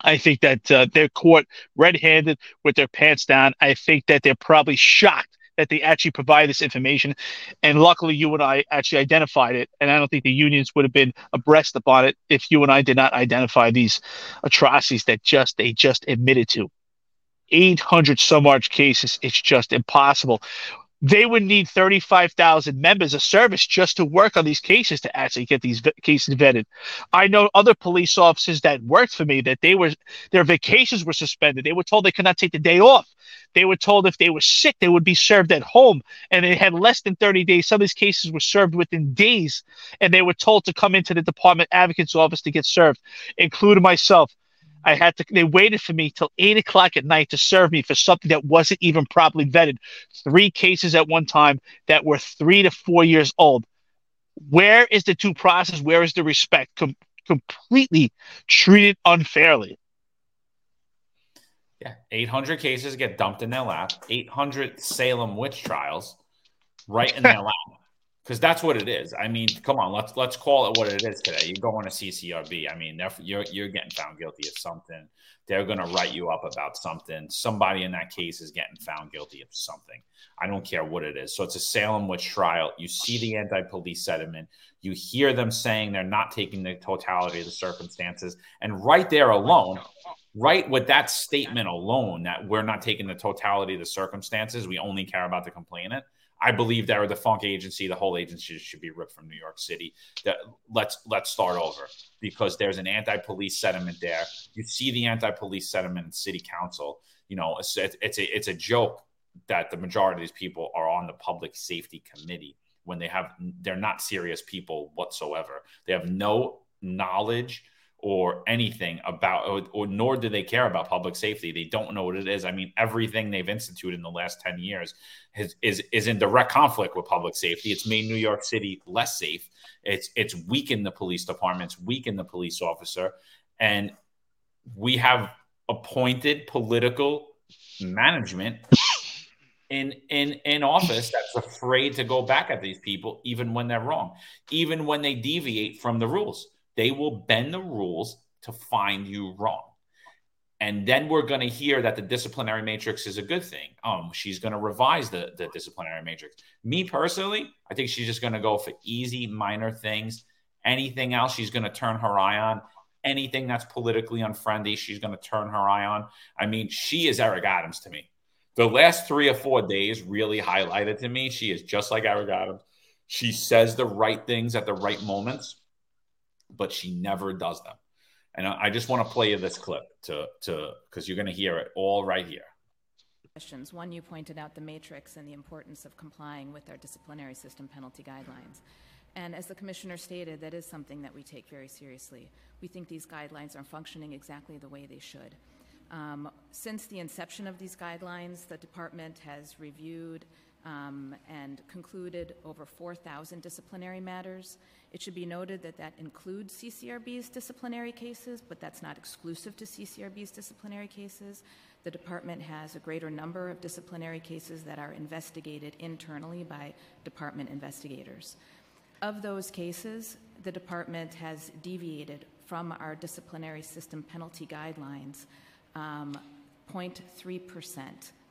A: I think that uh, they're caught red-handed with their pants down. I think that they're probably shocked that they actually provide this information. And luckily, you and I actually identified it. And I don't think the unions would have been abreast upon it if you and I did not identify these atrocities that just they just admitted to. 800 some odd cases. It's just impossible they would need 35,000 members of service just to work on these cases to actually get these v- cases vetted. I know other police officers that worked for me that they were their vacations were suspended. They were told they could not take the day off. They were told if they were sick, they would be served at home, and they had less than 30 days. Some of these cases were served within days, and they were told to come into the department advocate's office to get served, including myself. I had to, they waited for me till eight o'clock at night to serve me for something that wasn't even properly vetted. Three cases at one time that were three to four years old. Where is the due process? Where is the respect? Com- completely treated unfairly.
E: Yeah, 800 cases get dumped in their lap, 800 Salem witch trials right in their lap because that's what it is. I mean, come on, let's let's call it what it is today. You're going to CCRB. I mean, you're you're getting found guilty of something. They're going to write you up about something. Somebody in that case is getting found guilty of something. I don't care what it is. So it's a Salem witch trial. You see the anti-police sentiment. You hear them saying they're not taking the totality of the circumstances, and right there alone, right with that statement alone that we're not taking the totality of the circumstances, we only care about the complainant. I believe that or the funk agency, the whole agency should be ripped from New York City. That let's let's start over because there's an anti-police sentiment there. You see the anti-police sentiment in City Council. You know, it's, it's a it's a joke that the majority of these people are on the Public Safety Committee when they have they're not serious people whatsoever. They have no knowledge or anything about, or, or, nor do they care about public safety. They don't know what it is. I mean, everything they've instituted in the last 10 years has, is, is in direct conflict with public safety. It's made New York City less safe. It's, it's weakened the police departments, weakened the police officer. And we have appointed political management in in in office that's afraid to go back at these people even when they're wrong even when they deviate from the rules they will bend the rules to find you wrong. And then we're going to hear that the disciplinary matrix is a good thing. Um, she's going to revise the, the disciplinary matrix. Me personally, I think she's just going to go for easy, minor things. Anything else, she's going to turn her eye on. Anything that's politically unfriendly, she's going to turn her eye on. I mean, she is Eric Adams to me. The last three or four days really highlighted to me. She is just like Eric Adams. She says the right things at the right moments but she never does them. And I just want to play you this clip to to because you're going to hear it all right here.
F: Questions. One, you pointed out the matrix and the importance of complying with our disciplinary system penalty guidelines. And as the commissioner stated, that is something that we take very seriously. We think these guidelines are functioning exactly the way they should. Um, since the inception of these guidelines, the department has reviewed um, and concluded over 4,000 disciplinary matters. It should be noted that that includes CCRB's disciplinary cases, but that's not exclusive to CCRB's disciplinary cases. The department has a greater number of disciplinary cases that are investigated internally by department investigators. Of those cases, the department has deviated from our disciplinary system penalty guidelines um, 0.3%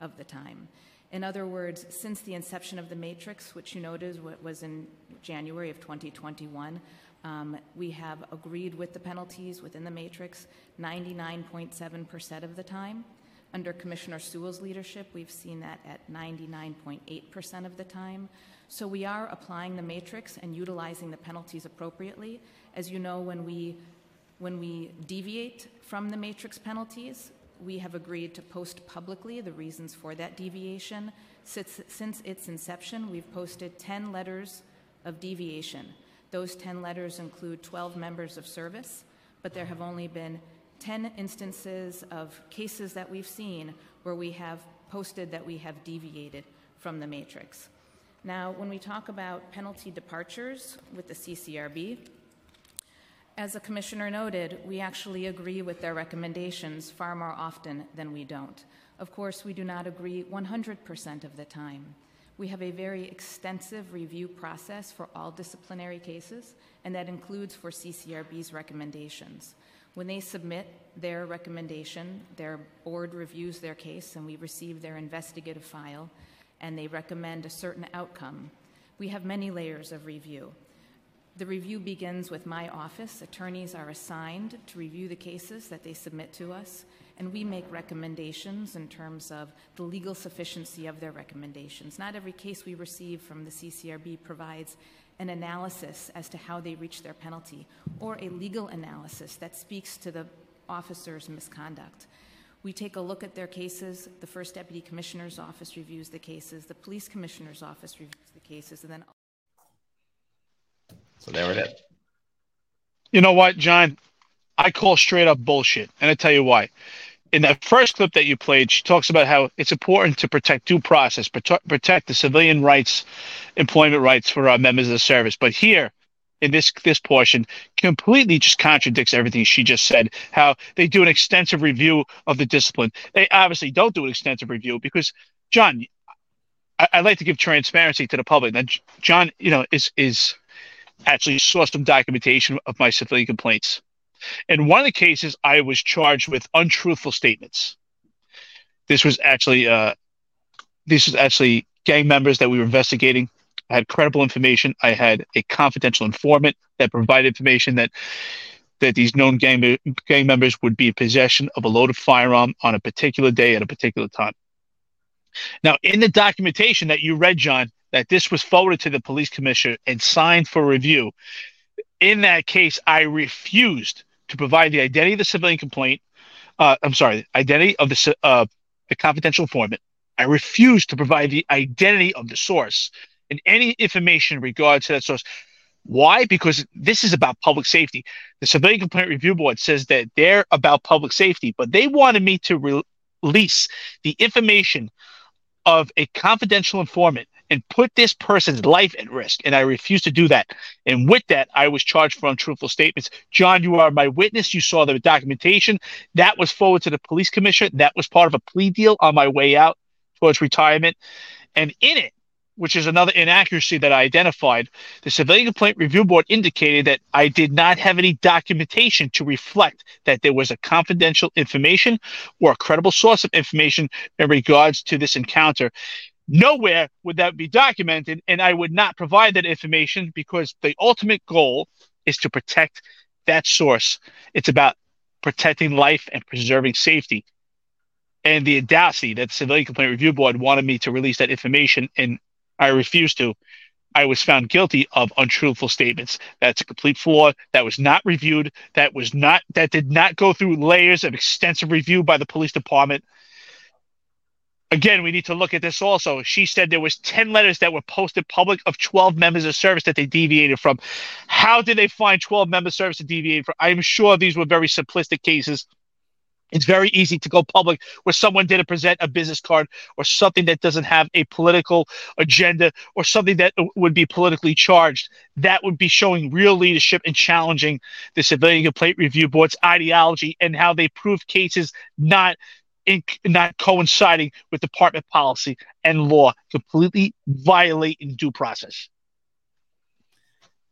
F: of the time. In other words, since the inception of the matrix, which you noted was in January of 2021, um, we have agreed with the penalties within the matrix 99.7% of the time. Under Commissioner Sewell's leadership, we've seen that at 99.8% of the time. So we are applying the matrix and utilizing the penalties appropriately. As you know, when we when we deviate from the matrix penalties, we have agreed to post publicly the reasons for that deviation. Since, since, its inception, we've posted 10 letters of deviation. Those 10 letters include 12 members of service, but there have only been 10 instances of cases that we've seen where we have posted that we have deviated from the matrix. Now, when we talk about penalty departures with the CCRB, as the Commissioner noted, we actually agree with their recommendations far more often than we don't. Of course, we do not agree 100% of the time. We have a very extensive review process for all disciplinary cases, and that includes for CCRB's recommendations. When they submit their recommendation, their board reviews their case, and we receive their investigative file, and they recommend a certain outcome. We have many layers of review. The review begins with my office. Attorneys are assigned to review the cases that they submit to us, and we make recommendations in terms of the legal sufficiency of their recommendations. Not every case we receive from the CCRB provides an analysis as to how they reach their penalty or a legal analysis that speaks to the officer's misconduct. We take a look at their cases. The First Deputy Commissioner's Office reviews the cases, the Police Commissioner's Office reviews the cases, and then
E: so there it is.
A: You know what, John? I call straight up bullshit, and I tell you why. In that first clip that you played, she talks about how it's important to protect due process, protect the civilian rights, employment rights for our members of the service. But here, in this this portion, completely just contradicts everything she just said. How they do an extensive review of the discipline. They obviously don't do an extensive review because, John, I, I like to give transparency to the public. That John, you know, is is actually saw some documentation of my civilian complaints. In one of the cases, I was charged with untruthful statements. This was actually uh, this was actually gang members that we were investigating. I had credible information. I had a confidential informant that provided information that that these known gang, gang members would be in possession of a loaded firearm on a particular day at a particular time. Now, in the documentation that you read, John, that this was forwarded to the police commissioner and signed for review, in that case, I refused to provide the identity of the civilian complaint. Uh, I'm sorry, identity of the, uh, the confidential informant. I refused to provide the identity of the source and any information in regard to that source. Why? Because this is about public safety. The Civilian Complaint Review Board says that they're about public safety, but they wanted me to re- release the information of a confidential informant and put this person's life at risk. And I refused to do that. And with that, I was charged for untruthful statements. John, you are my witness. You saw the documentation. That was forwarded to the police commissioner. That was part of a plea deal on my way out towards retirement. And in it, which is another inaccuracy that I identified, the Civilian Complaint Review Board indicated that I did not have any documentation to reflect that there was a confidential information or a credible source of information in regards to this encounter. Nowhere would that be documented, and I would not provide that information because the ultimate goal is to protect that source. It's about protecting life and preserving safety. And the audacity that the Civilian Complaint Review Board wanted me to release that information and I refused to. I was found guilty of untruthful statements. That's a complete flaw. That was not reviewed. That was not that did not go through layers of extensive review by the police department. Again, we need to look at this also. She said there was 10 letters that were posted public of 12 members of service that they deviated from. How did they find 12 members of service to deviate from? I'm sure these were very simplistic cases it's very easy to go public where someone didn't present a business card or something that doesn't have a political agenda or something that would be politically charged. That would be showing real leadership and challenging the Civilian Complaint Review Board's ideology and how they prove cases not in, not coinciding with department policy and law, completely violating due process.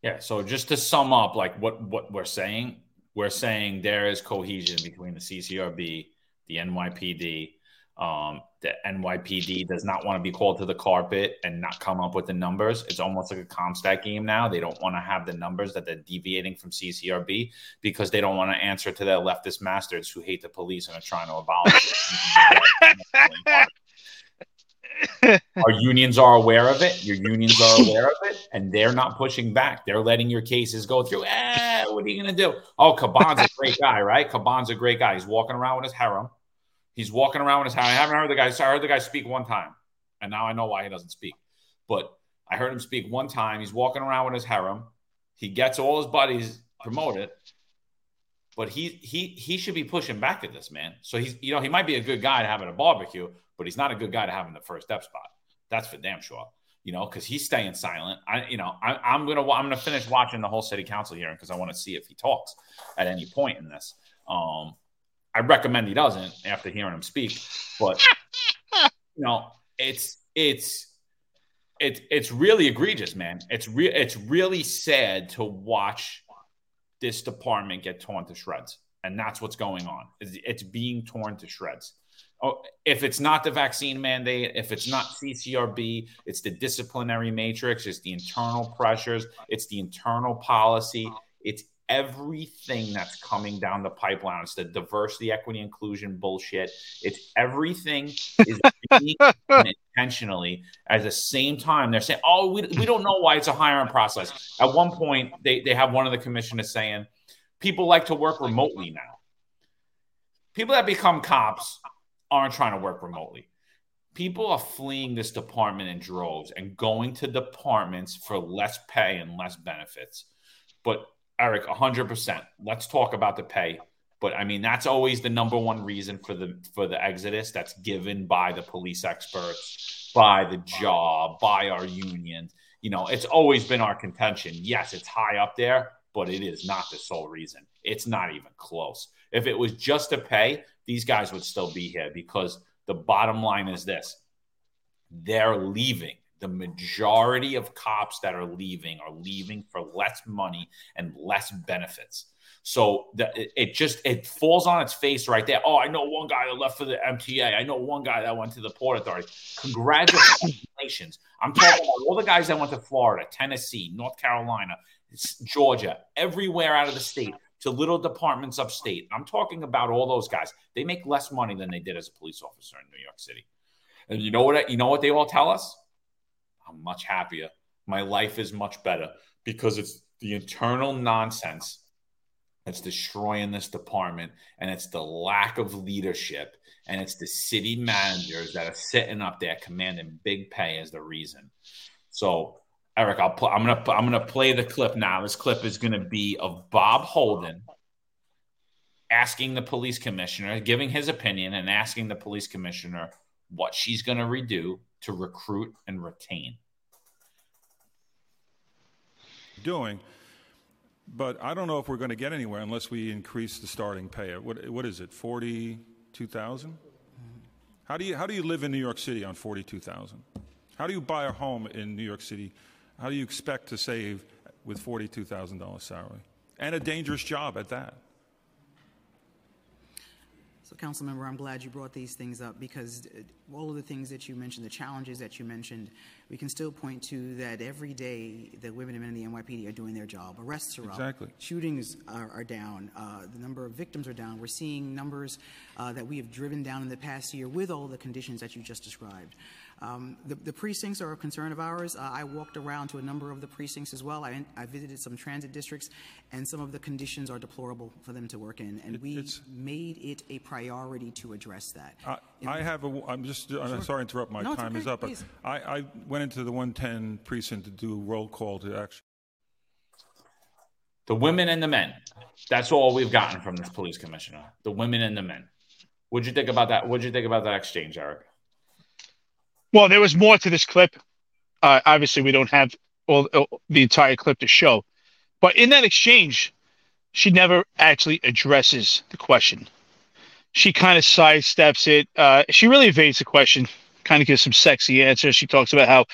E: Yeah. So just to sum up, like what what we're saying, we're saying there is cohesion between the CCRB, the NYPD. Um, the NYPD does not want to be called to the carpet and not come up with the numbers. It's almost like a CompStat game now. They don't want to have the numbers that they're deviating from CCRB because they don't want to answer to their leftist masters who hate the police and are trying to abolish it. Our unions are aware of it. Your unions are aware of it, and they're not pushing back. They're letting your cases go through. Eh, what are you going to do? Oh, Caban's a great guy, right? Caban's a great guy. He's walking around with his harem. He's walking around with his harem. I haven't heard the guy. I heard the guy speak one time, and now I know why he doesn't speak. But I heard him speak one time. He's walking around with his harem. He gets all his buddies promoted, but he he he should be pushing back at this man. So he's you know he might be a good guy to have at a barbecue, but he's not a good guy to have in the first step spot. That's for damn sure. You know, because he's staying silent. I, you know, I, am gonna I'm gonna finish watching the whole city council hearing because I want to see if he talks at any point in this. Um, I recommend he doesn't after hearing him speak, but you know, it's it's it's it's really egregious, man. It's real. It's really sad to watch this department get torn to shreds, and that's what's going on. It's, it's being torn to shreds Oh, if it's not the vaccine mandate, if it's not CCRB, it's the disciplinary matrix, it's the internal pressures, it's the internal policy, it's everything that's coming down the pipeline. It's the diversity, equity, inclusion bullshit. It's everything is intentionally. At the same time, they're saying, "Oh, we, we don't know why it's a hiring process." At one point, they they have one of the commissioners saying, "People like to work remotely now." People that become cops aren't trying to work remotely. People are fleeing this department in droves and going to departments for less pay and less benefits. But Eric, 100%. Let's talk about the pay. But I mean, that's always the number one reason for the for the exodus that's given by the police experts, by the job, by our unions. You know, it's always been our contention. Yes, it's high up there, but it is not the sole reason. It's not even close. If it was just a pay, these guys would still be here because the bottom line is this they're leaving. The majority of cops that are leaving are leaving for less money and less benefits. So the, it just it falls on its face right there. Oh, I know one guy that left for the MTA. I know one guy that went to the Port Authority. Congratulations! I'm talking about all the guys that went to Florida, Tennessee, North Carolina, Georgia, everywhere out of the state to little departments upstate. I'm talking about all those guys. They make less money than they did as a police officer in New York City. And you know what? You know what they all tell us? I'm much happier. My life is much better because it's the internal nonsense that's destroying this department, and it's the lack of leadership, and it's the city managers that are sitting up there commanding big pay as the reason. So, Eric, I'll pl- I'm gonna I'm gonna play the clip now. This clip is gonna be of Bob Holden asking the police commissioner, giving his opinion, and asking the police commissioner what she's gonna redo to recruit and retain.
C: Doing but I don't know if we're going to get anywhere unless we increase the starting pay. What, what is it, 42,000? How do you how do you live in New York City on 42,000? How do you buy a home in New York City? How do you expect to save with $42,000 salary? And a dangerous job at that.
H: So, council member, I'm glad you brought these things up because uh, all of the things that you mentioned, the challenges that you mentioned, we can still point to that every day the women and men in the NYPD are doing their job. Arrests are
C: exactly.
H: up. Shootings are, are down. Uh, the number of victims are down. We're seeing numbers uh, that we have driven down in the past year with all the conditions that you just described. Um, the, the, precincts are a concern of ours. Uh, I walked around to a number of the precincts as well. I, I, visited some transit districts, and some of the conditions are deplorable for them to work in. And we it's, made it a priority to address that.
C: Uh, I have a. I'm just. I'm sorry to interrupt. My
H: no,
C: time
H: okay,
C: is up.
H: Please.
C: I, I went into the 110 precinct to do a roll call to actually.
E: The women and the men. That's all we've gotten from this police commissioner. The women and the men. What'd you think about that? What'd you think about that exchange, Eric?
A: Well, there was more to this clip. Uh, obviously, we don't have all, all the entire clip to show, but in that exchange, she never actually addresses the question. She kind of sidesteps it. Uh, she really evades the question, kind of gives some sexy answers. She talks about how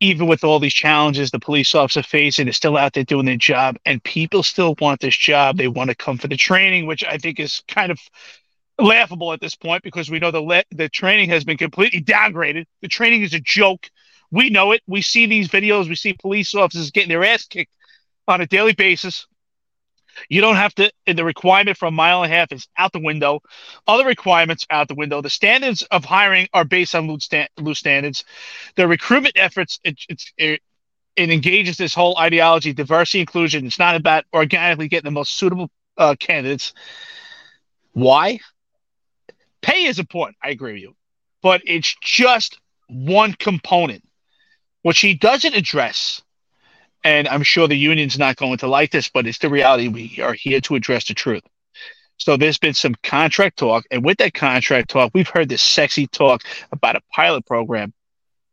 A: even with all these challenges the police officer facing, they're still out there doing their job, and people still want this job. They want to come for the training, which I think is kind of laughable at this point because we know the le- the training has been completely downgraded. The training is a joke. We know it. We see these videos. We see police officers getting their ass kicked on a daily basis. You don't have to. The requirement for a mile and a half is out the window. Other requirements out the window. The standards of hiring are based on loose, loose standards. The recruitment efforts. It, it's it, it engages this whole ideology, diversity, inclusion. It's not about organically getting the most suitable uh, candidates. Why? Pay is important. I agree with you, but it's just one component. What she doesn't address, and I'm sure the union's not going to like this, but it's the reality. We are here to address the truth. So there's been some contract talk, and with that contract talk, we've heard this sexy talk about a pilot program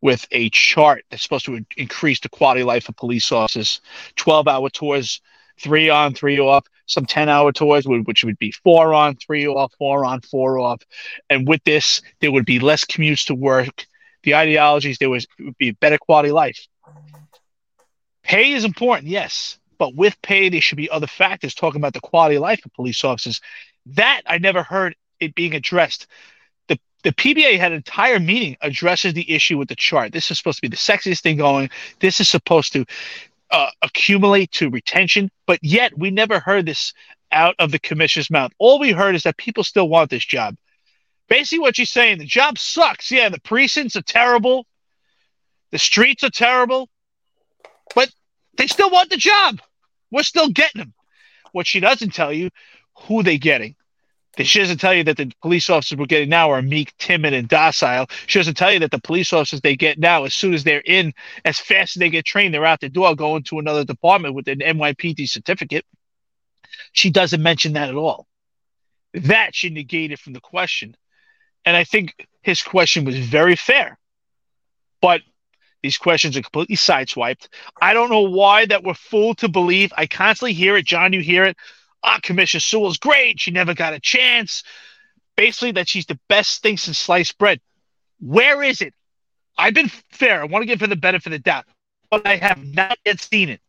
A: with a chart that's supposed to increase the quality of life of police officers. 12 hour tours, three on, three off some 10 hour tours, which would be four on, three off, four on, four off. And with this, there would be less commutes to work. The ideologies, there was would be better quality life. Pay is important, yes, but with pay, there should be other factors talking about the quality of life of police officers. That I never heard it being addressed. The the PBA had an entire meeting addresses the issue with the chart. This is supposed to be the sexiest thing going. This is supposed to uh, accumulate to retention, but yet we never heard this out of the commissioner's mouth. All we heard is that people still want this job. Basically, what she's saying, the job sucks. Yeah, the precincts are terrible, the streets are terrible, but they still want the job. We're still getting them. What she doesn't tell you, who they getting. She doesn't tell you that the police officers we're getting now are meek, timid, and docile. She doesn't tell you that the police officers they get now, as soon as they're in, as fast as they get trained, they're out the door going to another department with an NYPD certificate. She doesn't mention that at all. That she negated from the question. And I think his question was very fair. But these questions are completely sideswiped. I don't know why that we're fooled to believe. I constantly hear it. John, you hear it ah, Commissioner Sewell's great. She never got a chance. Basically, that she's the best thing since sliced bread. Where is it? I've been fair. I want to give her the benefit of the doubt, but I have not yet seen it.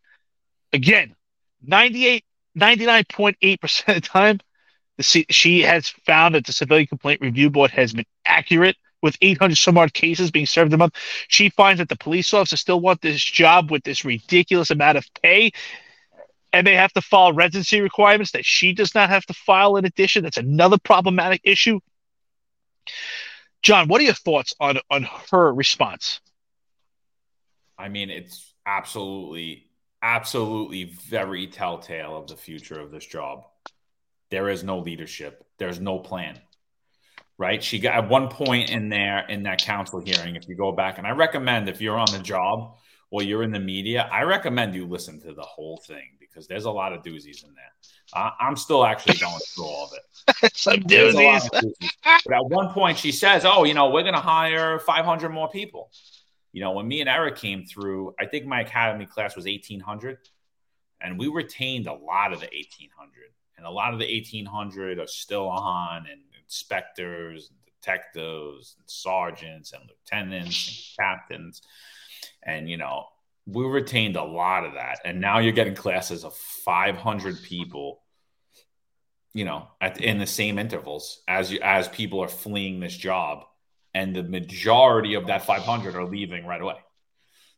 A: Again, 98, 99.8% of the time, the, she has found that the Civilian Complaint Review Board has been accurate with 800 some odd cases being served a month. She finds that the police officers still want this job with this ridiculous amount of pay and they have to file residency requirements that she does not have to file in addition. That's another problematic issue. John, what are your thoughts on on her response?
E: I mean, it's absolutely, absolutely very telltale of the future of this job. There is no leadership. There's no plan. Right? She got at one point in there in that council hearing. If you go back, and I recommend if you're on the job or you're in the media, I recommend you listen to the whole thing because there's a lot of doozies in there. Uh, I'm still actually going through all of it.
A: Some doozies.
E: doozies. But at one point, she says, "Oh, you know, we're going to hire 500 more people." You know, when me and Eric came through, I think my academy class was 1,800, and we retained a lot of the 1,800, and a lot of the 1,800 are still on, and inspectors, and detectives, and sergeants, and lieutenants, and captains, and you know, we retained a lot of that. And now you're getting classes of 500 people you know at in the same intervals as you as people are fleeing this job. And the majority of that 500 are leaving right away.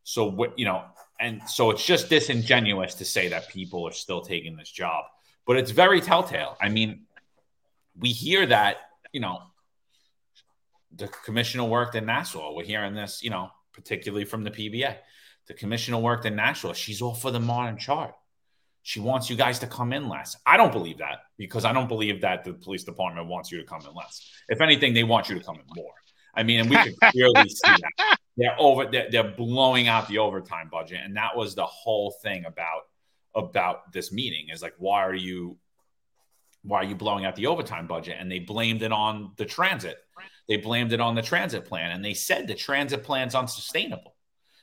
E: So what you know and so it's just disingenuous to say that people are still taking this job. But it's very telltale. I mean we hear that you know the commissioner worked in Nassau. We're hearing this, you know, particularly from the PBA. The commissioner worked in Nashville. She's all for the modern chart. She wants you guys to come in less. I don't believe that because I don't believe that the police department wants you to come in less. If anything, they want you to come in more. I mean, and we can clearly see that they're over. They're, they're blowing out the overtime budget, and that was the whole thing about about this meeting. Is like, why are you why are you blowing out the overtime budget? And they blamed it on the transit. They blamed it on the transit plan, and they said the transit plan's unsustainable.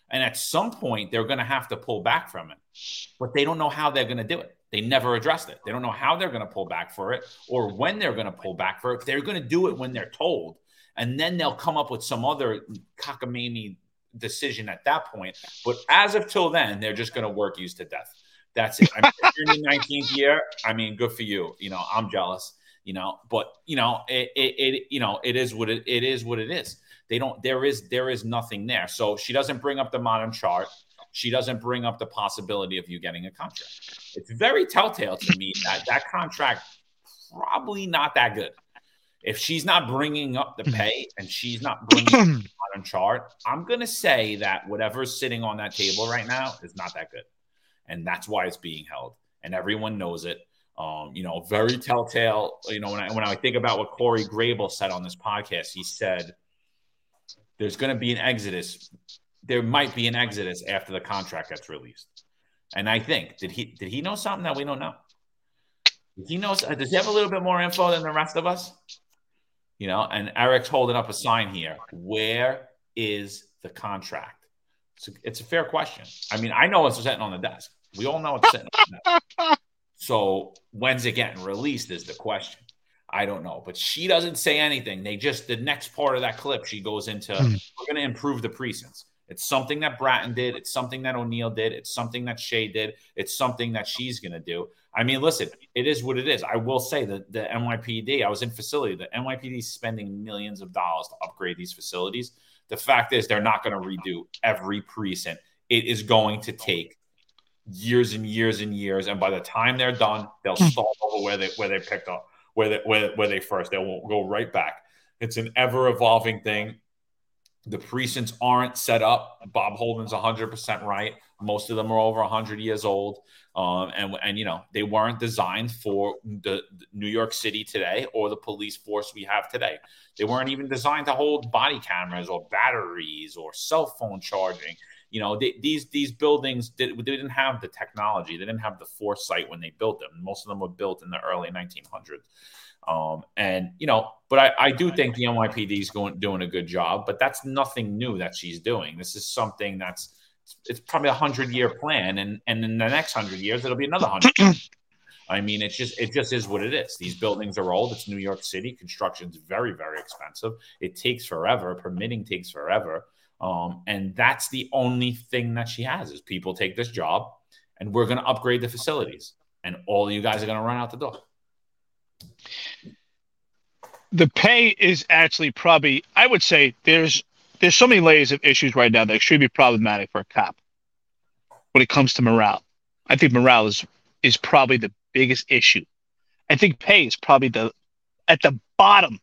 E: And at some point, they're going to have to pull back from it. But they don't know how they're going to do it. They never addressed it. They don't know how they're going to pull back for it or when they're going to pull back for it. They're going to do it when they're told. And then they'll come up with some other cockamamie decision at that point. But as of till then, they're just going to work you to death. That's it. I mean, you're in your 19th year. I mean, good for you. You know, I'm jealous. You know, but you know, it, it, it you know, it is what it, it is. What it is. They don't. There is there is nothing there. So she doesn't bring up the modern chart. She doesn't bring up the possibility of you getting a contract. It's very telltale to me that that contract probably not that good. If she's not bringing up the hmm. pay and she's not bringing up the modern chart, I'm going to say that whatever's sitting on that table right now is not that good, and that's why it's being held, and everyone knows it. Um, you know, very telltale. You know, when I when I think about what Corey Grable said on this podcast, he said there's going to be an exodus. There might be an exodus after the contract gets released. And I think did he did he know something that we don't know? Does he knows does he have a little bit more info than the rest of us? You know, and Eric's holding up a sign here. Where is the contract? It's a, it's a fair question. I mean, I know it's sitting on the desk. We all know it's sitting on the desk. So when's it getting released is the question. I don't know, but she doesn't say anything. They just the next part of that clip, she goes into mm. we're going to improve the precincts. It's something that Bratton did. It's something that O'Neill did. It's something that Shea did. It's something that she's going to do. I mean, listen, it is what it is. I will say that the NYPD, I was in facility. The NYPD is spending millions of dollars to upgrade these facilities. The fact is, they're not going to redo every precinct. It is going to take years and years and years, and by the time they're done, they'll hmm. start over where they where they picked up where they, where, where they first. They won't go right back. It's an ever evolving thing. The precincts aren't set up. Bob Holden's 100% right. Most of them are over 100 years old. Um, and, and, you know, they weren't designed for the, the New York City today or the police force we have today. They weren't even designed to hold body cameras or batteries or cell phone charging you know they, these these buildings did, they didn't have the technology they didn't have the foresight when they built them most of them were built in the early 1900s um, and you know but I, I do think the nypd is going doing a good job but that's nothing new that she's doing this is something that's it's probably a hundred year plan and and in the next hundred years it'll be another hundred I mean, it's just it just is what it is. These buildings are old. It's New York City. Construction's very, very expensive. It takes forever. Permitting takes forever. Um, and that's the only thing that she has is people take this job and we're going to upgrade the facilities and all you guys are going to run out the door.
A: The pay is actually probably, I would say there's, there's so many layers of issues right now that should be problematic for a cop when it comes to morale. I think morale is is probably the biggest issue. I think pay is probably the at the bottom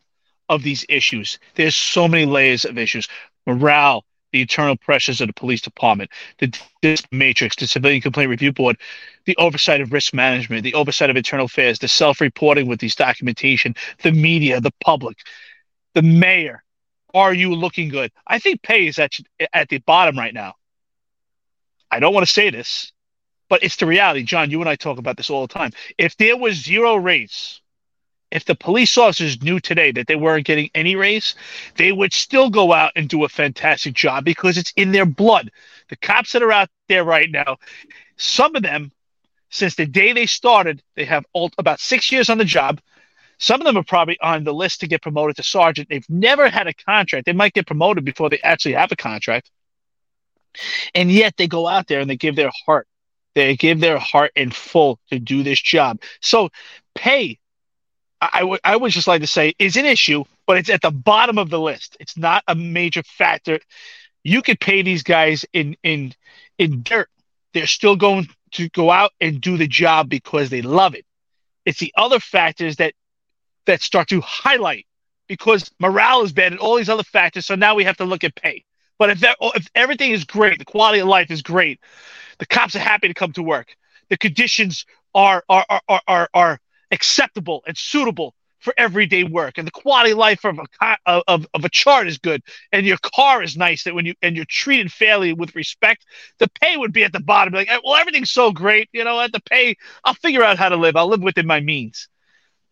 A: of these issues. There's so many layers of issues. Morale, the internal pressures of the police department, the matrix, the civilian complaint review board, the oversight of risk management, the oversight of internal affairs, the self-reporting with these documentation, the media, the public, the mayor. Are you looking good? I think pay is at, at the bottom right now. I don't want to say this, but it's the reality. John, you and I talk about this all the time. If there was zero raise, if the police officers knew today that they weren't getting any raise, they would still go out and do a fantastic job because it's in their blood. The cops that are out there right now, some of them, since the day they started, they have about six years on the job. Some of them are probably on the list to get promoted to sergeant. They've never had a contract. They might get promoted before they actually have a contract. And yet they go out there and they give their heart. They give their heart in full to do this job. So pay, I would I would just like to say, is an issue, but it's at the bottom of the list. It's not a major factor. You could pay these guys in in in dirt. They're still going to go out and do the job because they love it. It's the other factors that that start to highlight because morale is bad and all these other factors. So now we have to look at pay. But if that, if everything is great, the quality of life is great, the cops are happy to come to work. The conditions are are are are, are acceptable and suitable for everyday work, and the quality life of a of, of a chart is good, and your car is nice. That when you and you're treated fairly with respect, the pay would be at the bottom. Like, well, everything's so great, you know. At the pay, I'll figure out how to live. I'll live within my means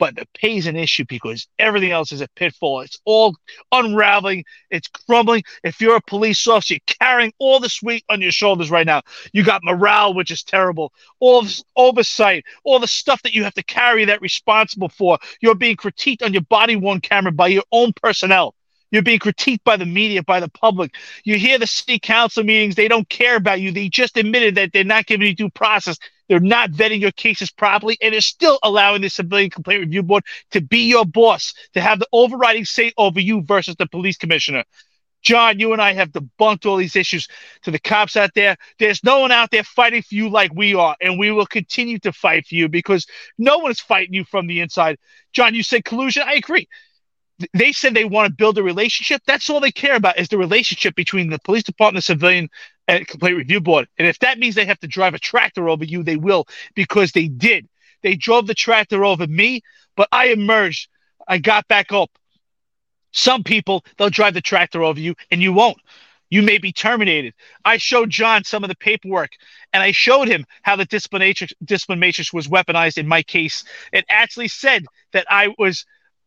A: but the pay is an issue because everything else is a pitfall. It's all unraveling, it's crumbling. If you're a police officer, you're carrying all this weight on your shoulders right now. You got morale, which is terrible, all this oversight, all the stuff that you have to carry that responsible for. You're being critiqued on your body worn camera by your own personnel. You're being critiqued by the media, by the public. You hear the city council meetings, they don't care about you. They just admitted that they're not giving you due process. They're not vetting your cases properly, and they're still allowing the Civilian Complaint Review Board to be your boss, to have the overriding say over you versus the police commissioner. John, you and I have debunked all these issues to the cops out there. There's no one out there fighting for you like we are, and we will continue to fight for you because no one is fighting you from the inside. John, you said collusion. I agree they said they want to build a relationship. That's all they care about is the relationship between the police department, the civilian, and complaint review board. And if that means they have to drive a tractor over you, they will because they did. They drove the tractor over me, but I emerged. I got back up. Some people, they'll drive the tractor over you and you won't. You may be terminated. I showed John some of the paperwork and I showed him how the discipline matrix, discipline matrix was weaponized in my case. It actually said that I was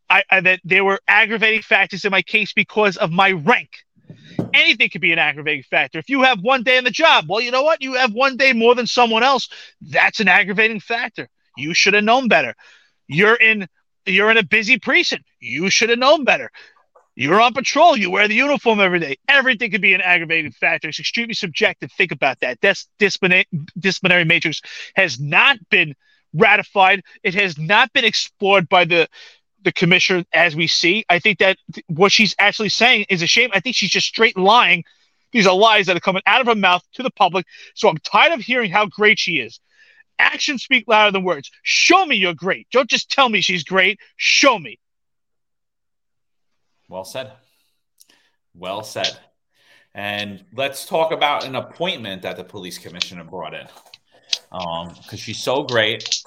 A: I, I, that there were aggravating factors in my case because of my rank. Anything could be an aggravating factor. If you have one day in the job, well, you know what? You have one day more than someone else. That's an aggravating factor. You should have known better. You're in you're in a busy precinct. You should have known better. You're on patrol. You wear the uniform every day. Everything could be an aggravating factor. It's extremely subjective. Think about that. This disciplinary, disciplinary matrix has not been ratified. It has not been explored by the the commissioner as we see. I think that what she's actually saying is a shame. I think she's just straight lying. These are lies that are coming out of her mouth to the public. So I'm tired of hearing how great she is. Actions speak louder than words. Show me you're great. Don't just tell me she's great. Show me.
E: Well said. Well said. And let's talk about an appointment that the police commissioner brought in um because she's so great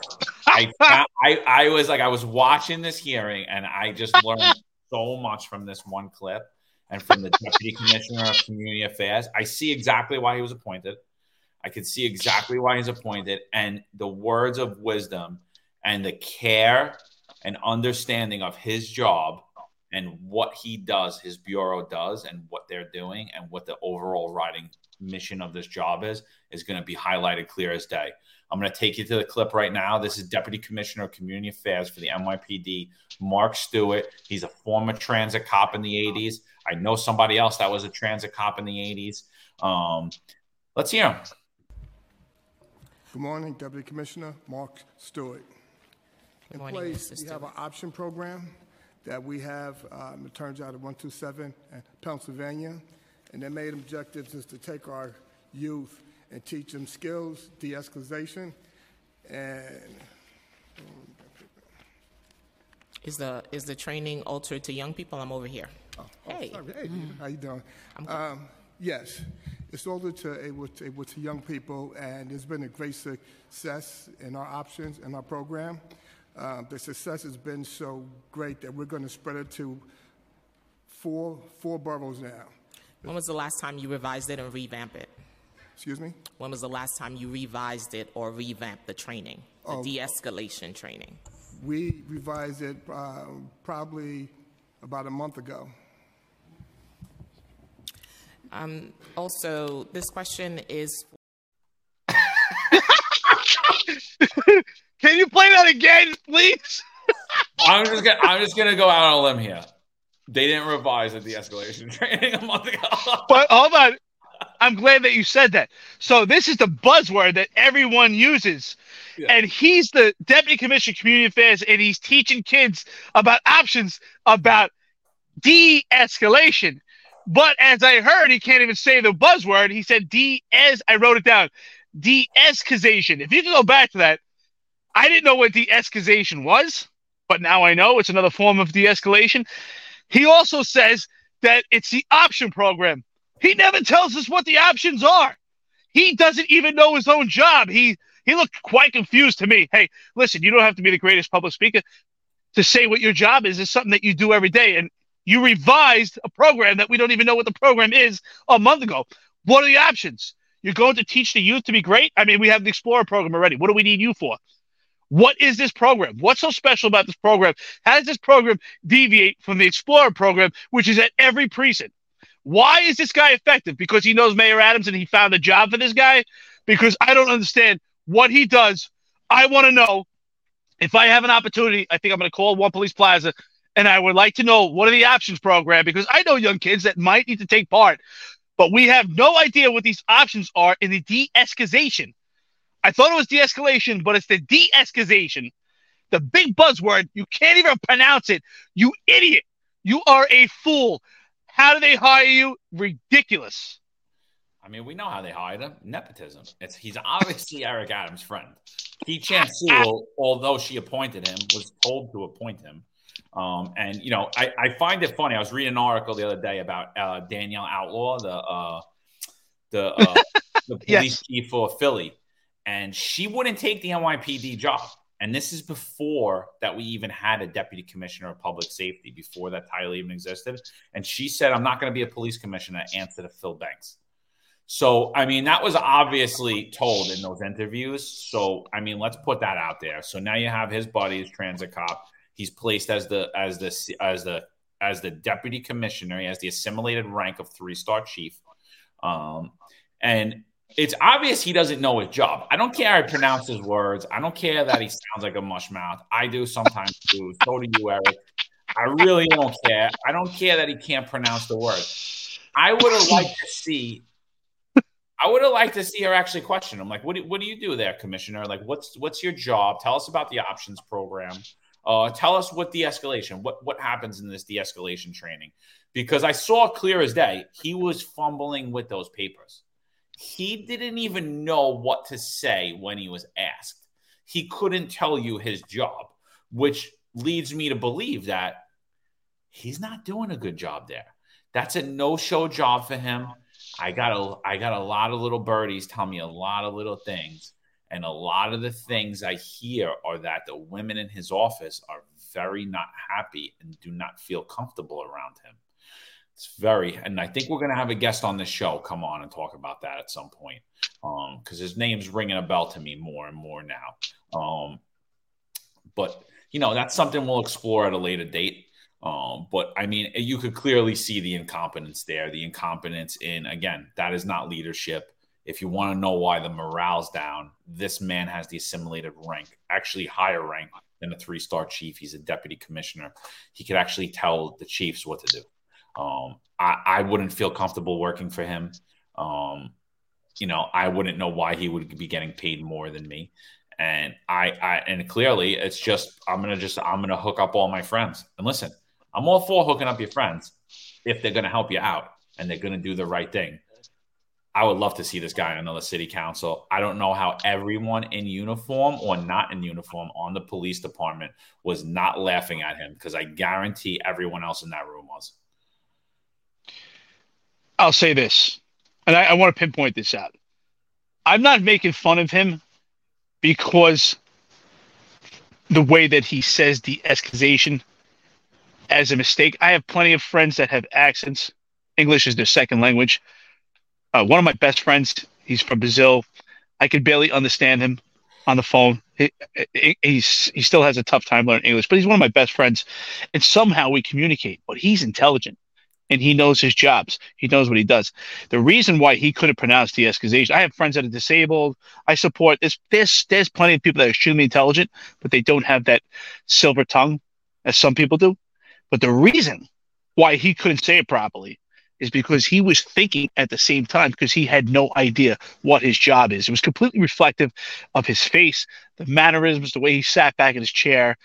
E: I, I i was like i was watching this hearing and i just learned so much from this one clip and from the deputy commissioner of community affairs. I see exactly why he was appointed. I could see exactly why he's appointed. And the words of wisdom and the care and understanding of his job and what he does his bureau does and what they're doing and what the overall writing mission of this job is is going to be highlighted clear as day. I'm going to take you to the clip right now. This is Deputy Commissioner of Community Affairs for the NYPD, Mark Stewart. He's a former transit cop in the 80s. I know somebody else that was a transit cop in the 80s. Um, let's hear him.
I: Good morning, Deputy Commissioner Mark Stewart. In morning, place, we have an option program that we have, um, it turns out, at 127 in Pennsylvania. And their main objectives is to take our youth and teach them skills, de-escalation, And
J: Is the is the training altered to young people? I'm over here.
I: Oh,
J: hey,
I: sorry. hey, how you doing? Um, yes, it's altered to able to, able to young people, and there's been a great success in our options in our program. Um, the success has been so great that we're going to spread it to four four boroughs now.
J: When was the last time you revised it and revamped it?
I: Excuse me.
J: When was the last time you revised it or revamped the training, the
I: Oh.
J: de-escalation training?
I: We revised it uh, probably about a month ago.
J: Um, also, this question is
A: Can you play that again, please?
E: I'm just gonna I'm just gonna go out on a limb here. They didn't revise the de-escalation training a month ago.
A: But hold on. I'm glad that you said that. So this is the buzzword that everyone uses. And he's the deputy commissioner of community affairs and he's teaching kids about options about de-escalation. But as I heard, he can't even say the buzzword. He said de as I wrote it down. De-escalation. If you can go back to that, I didn't know what de-escalation was, but now I know it's another form of de-escalation. He also says that it's the option program. He never tells us what the options are. He doesn't even know his own job. He he looked quite confused to me. Hey, listen, you don't have to be the greatest public speaker to say what your job is. It's something that you do every day. And you revised a program that we don't even know what the program is a month ago. What are the options? You're going to teach the youth to be great? I mean, we have the Explorer program already. What do we need you for? What is this program? What's so special about this program? How does this program deviate from the Explorer program, which is at every precinct? Why is this guy effective? Because he knows Mayor Adams and he found a job for this guy? Because I don't understand what he does. I want to know if I have an opportunity. I think I'm going to call One Police Plaza and I would like to know what are the options program because I know young kids that might need to take part, but we have no idea what these options are in the de escalation. I thought it was de escalation, but it's the de escalation. The big buzzword. You can't even pronounce it. You idiot. You are a fool. How do they hire you? Ridiculous.
E: I mean, we know how they hired him. Nepotism. It's he's obviously Eric Adams' friend. Keechant Sewell, although she appointed him, was told to appoint him. Um, and you know, I, I find it funny. I was reading an article the other day about uh, Danielle Outlaw, the uh, the uh, the police
A: Yes.
E: chief for Philly, and she wouldn't take the NYPD job. And this is before that we even had a deputy commissioner of public safety, before that title even existed. And she said, "I'm not going to be a police commissioner." Answer to Phil Banks. So, I mean, that was obviously told in those interviews. So, I mean, let's put that out there. So now you have his buddy, his transit cop. He's placed as the as the as the as the deputy commissioner. He has the assimilated rank of three star chief. Um, and it's obvious he doesn't know his job. I don't care how he pronounces words. I don't care that he sounds like a mush mouth. I do sometimes too. So do you, Eric. I really don't care. I don't care that he can't pronounce the word. I would have liked to see I would have liked to see her actually question him. Like, what do, what do you do there, Commissioner? Like, what's what's your job? Tell us about the options program. Uh, tell us what de-escalation. What what happens in this de-escalation training? Because I saw clear as day he was fumbling with those papers. He didn't even know what to say when he was asked. He couldn't tell you his job, which leads me to believe that he's not doing a good job there. That's a no-show job for him. I got a I got a lot of little birdies tell me a lot of little things. And a lot of the things I hear are that the women in his office are very not happy and do not feel comfortable around him. It's very, and I think we're going to have a guest on the show come on and talk about that at some point because his name's ringing a bell to me more and more now. Um, but you know, that's something we'll explore at a later date. Um, but I mean, you could clearly see the incompetence there. The incompetence in again, that is not leadership. If you want to know why the morale's down, this man has the assimilated rank, actually higher rank than a three-star chief. He's a deputy commissioner. He could actually tell the chiefs what to do. Um, I, I wouldn't feel comfortable working for him. Um, you know, I wouldn't know why he would be getting paid more than me. And I, I and clearly it's just I'm gonna just I'm gonna hook up all my friends. And listen, I'm all for hooking up your friends if they're gonna help you out and they're gonna do the right thing. I would love to see this guy in another city council. I don't know how everyone in uniform or not in uniform on the police department was not laughing at him because I guarantee everyone else in that room was.
A: I'll say this, and I, I want to pinpoint this out. I'm not making fun of him because the way that he says the escalation as a mistake. I have plenty of friends that have accents. English is their second language. Uh, one of my best friends, he's from Brazil. I could barely understand him on the phone. He, he still has a tough time learning English, but he's one of my best friends, and somehow we communicate. But he's intelligent, and he knows his jobs. He knows what he does. The reason why he couldn't pronounce the escalation, I have friends that are disabled. I support this. There's there's plenty of people that are extremely intelligent, but they don't have that silver tongue as some people do. But the reason why he couldn't say it properly is because he was thinking at the same time because he had no idea what his job is. It was completely reflective of his face, the mannerisms, the way he sat back in his chair,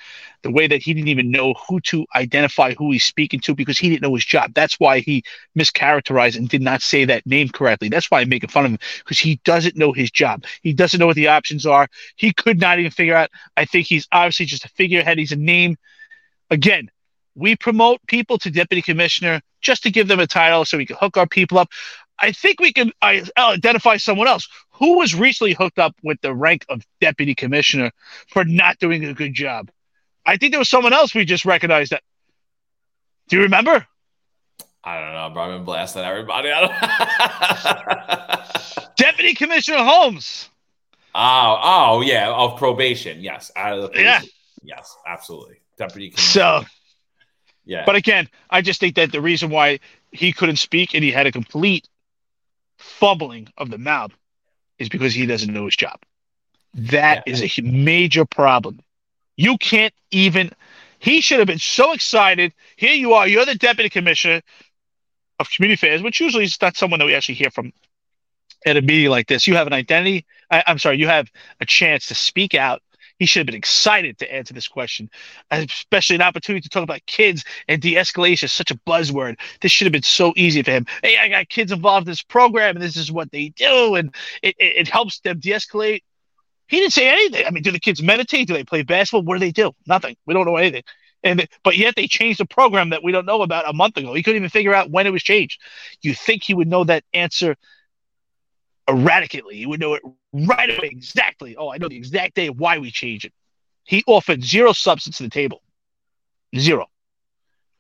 A: the way that he didn't even know who to identify who he's speaking to because he didn't know his job. That's why he mischaracterized and did not say that name correctly. That's why I'm making fun of him because he doesn't know his job. He doesn't know what the options are. He could not even figure out. I think he's obviously just a figurehead. He's a name. Again, we promote people to deputy commissioner just to give them a title so we can hook our people up. I think we can identify someone else who was recently hooked up with the rank of deputy commissioner for not doing a good job. I think there was someone else we just recognized that. Do you remember?
E: I don't know, bro. I've been blasting everybody.
A: Deputy Commissioner Holmes.
E: Oh, oh yeah, of probation. Yes,
A: out of the yeah.
E: Yes, absolutely. Deputy. Commissioner.
A: So yeah. But again, I just think that the reason why he couldn't speak and he had a complete fumbling of the mouth is because he doesn't know his job. That yeah. is a major problem. You can't even. He should have been so excited. Here you are. You're the deputy commissioner of community affairs, which usually is not someone that we actually hear from at a meeting like this. You have an identity. I, I'm sorry. You have a chance to speak out he should have been excited to answer this question, especially an opportunity to talk about kids and de-escalation is such a buzzword. This should have been so easy for him. Hey, I got kids involved in this program, and this is what they do, and it, it, it helps them de-escalate. He didn't say anything. I mean, do the kids meditate? Do they play basketball? What do they do? Nothing. We don't know anything. And but yet they changed the program that we don't know about a month ago. He couldn't even figure out when it was changed. You think he would know that answer erratically. He would know it right away, exactly. Oh, I know the exact day why we change it. He offered zero substance to the table, zero.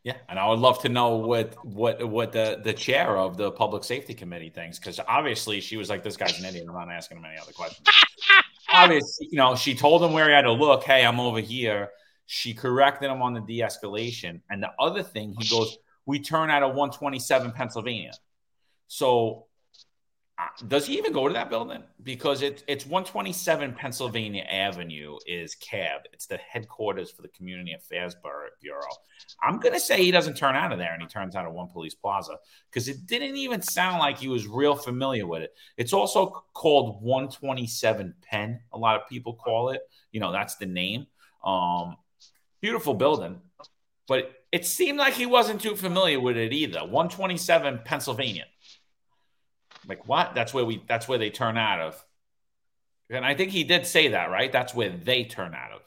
E: Yeah, and I would love to know what what what the the chair of the public safety committee thinks because obviously she was like, "This guy's an idiot. I'm not asking him any other questions." obviously, you know, she told him where he had to look. Hey, I'm over here. She corrected him on the de-escalation, and the other thing, he goes, "We turn out of 127 Pennsylvania." So does he even go to that building? Because it's it's 127 Pennsylvania Avenue is CAB. It's the headquarters for the Community Affairs Bureau. I'm gonna say he doesn't turn out of there, and he turns out of One Police Plaza because it didn't even sound like he was real familiar with it. It's also called 127 Penn. A lot of people call it. You know, that's the name. Um, beautiful building, but it seemed like he wasn't too familiar with it either. 127 Pennsylvania. Like what? That's where we. That's where they turn out of. And I think he did say that, right? That's where they turn out of.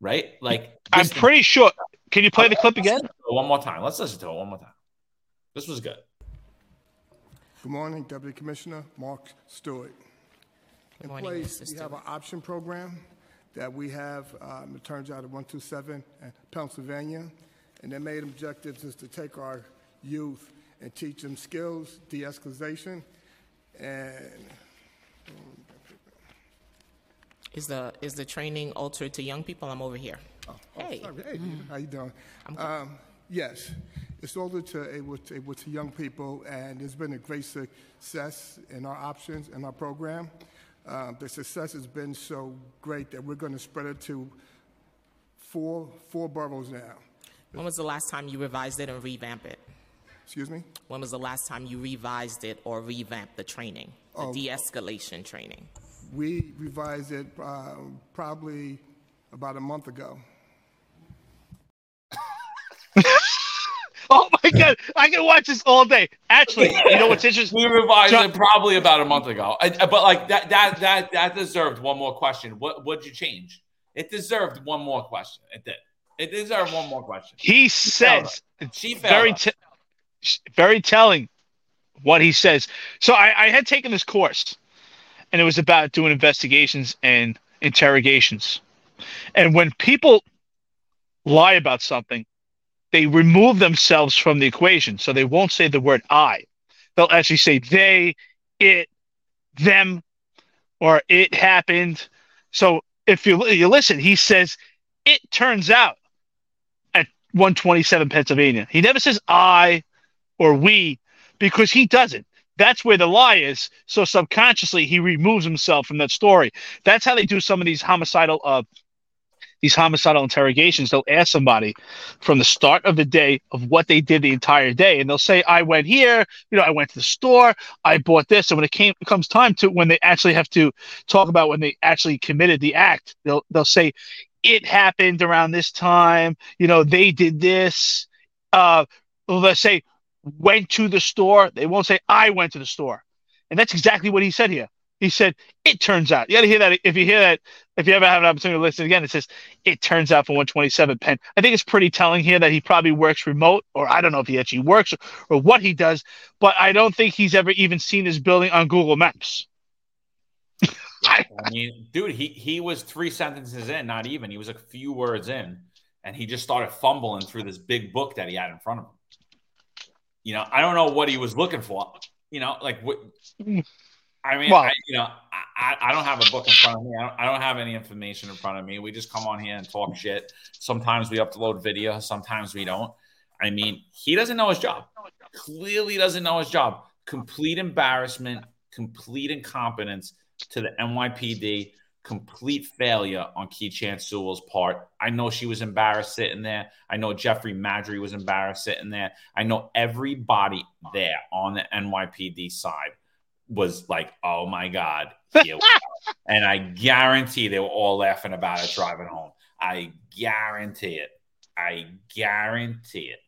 E: Right? Like
A: I'm pretty sure. Can you play the clip again?
E: One more time. Let's listen to it one more time. This was good.
I: Good morning, Deputy Commissioner Mark Stewart. In morning, place, we have an option program that we have, um, it turns out, at 127 in Pennsylvania. And their main objective is to take our youth and teach them skills, de-escalation, and
J: is the is the training altered to young people? I'm over here.
I: Oh, oh hey, hey, mm. how you doing? Um, yes, it's altered to able to, able to young people, and there's been a great success in our options in our program. Um, the success has been so great that we're going to spread it to four four boroughs now.
J: When was the last time you revised it and revamped it?
I: Excuse me?
J: When was the last time you revised it or revamped the training, the oh, de-escalation training?
I: We revised it uh, probably about a month ago.
A: oh my god, I can watch this all day. Actually, you know what's interesting?
E: We revised
A: John-
E: it probably about a month ago, I- I- but like that that that that deserved one more question. What what'd you change? It deserved one more question. It did. It deserved one more question.
A: He says
E: She
A: it's
E: failed
A: very
E: us.
A: Very telling what he says. So I, I had taken this course, and it was about doing investigations and interrogations. And when people lie about something, they remove themselves from the equation. So they won't say the word I. They'll actually say they, it, them, or it happened. So if you you listen, he says it turns out at 127 Pennsylvania. He never says I or we because he doesn't. That's where the lie is. So subconsciously he removes himself from that story. That's how they do some of these homicidal uh these homicidal interrogations. They'll ask somebody from the start of the day of what they did the entire day, and they'll say, "I went here. You know, I went to the store. I bought this." And when it came comes time to when they actually have to talk about when they actually committed the act, they'll they'll say, "It happened around this time. You know, they did this." Uh, they'll say, "Went to the store." They won't say, "I went to the store," and that's exactly what he said here. He said, "It turns out." You got to hear that. If you hear that, if you ever have an opportunity to listen again, it says, "It turns out for 127 Penn." I think it's pretty telling here that he probably works remote, or I don't know if he actually works or, or what he does, but I don't think he's ever even seen his building on Google Maps.
E: I mean, dude, he he was three sentences in, not even. He was a few words in, and he just started fumbling through this big book that he had in front of him. You know, I don't know what he was looking for. You know, like what? I mean,
A: Well-
E: I, you know, I, I don't have a book in front of me. I don't, I don't have any information in front of me. We just come on here and talk shit. Sometimes we upload video, sometimes we don't. I mean, he doesn't know his job. Clearly doesn't know his job. Complete embarrassment, complete incompetence to the NYPD, complete failure on Keechant Sewell's part. I know she was embarrassed sitting there. I know Jeffrey Maddrey was embarrassed sitting there. I know everybody there on the NYPD side was like, oh my God. Here we go. and I guarantee they were all laughing about it driving home. I guarantee it. I guarantee it.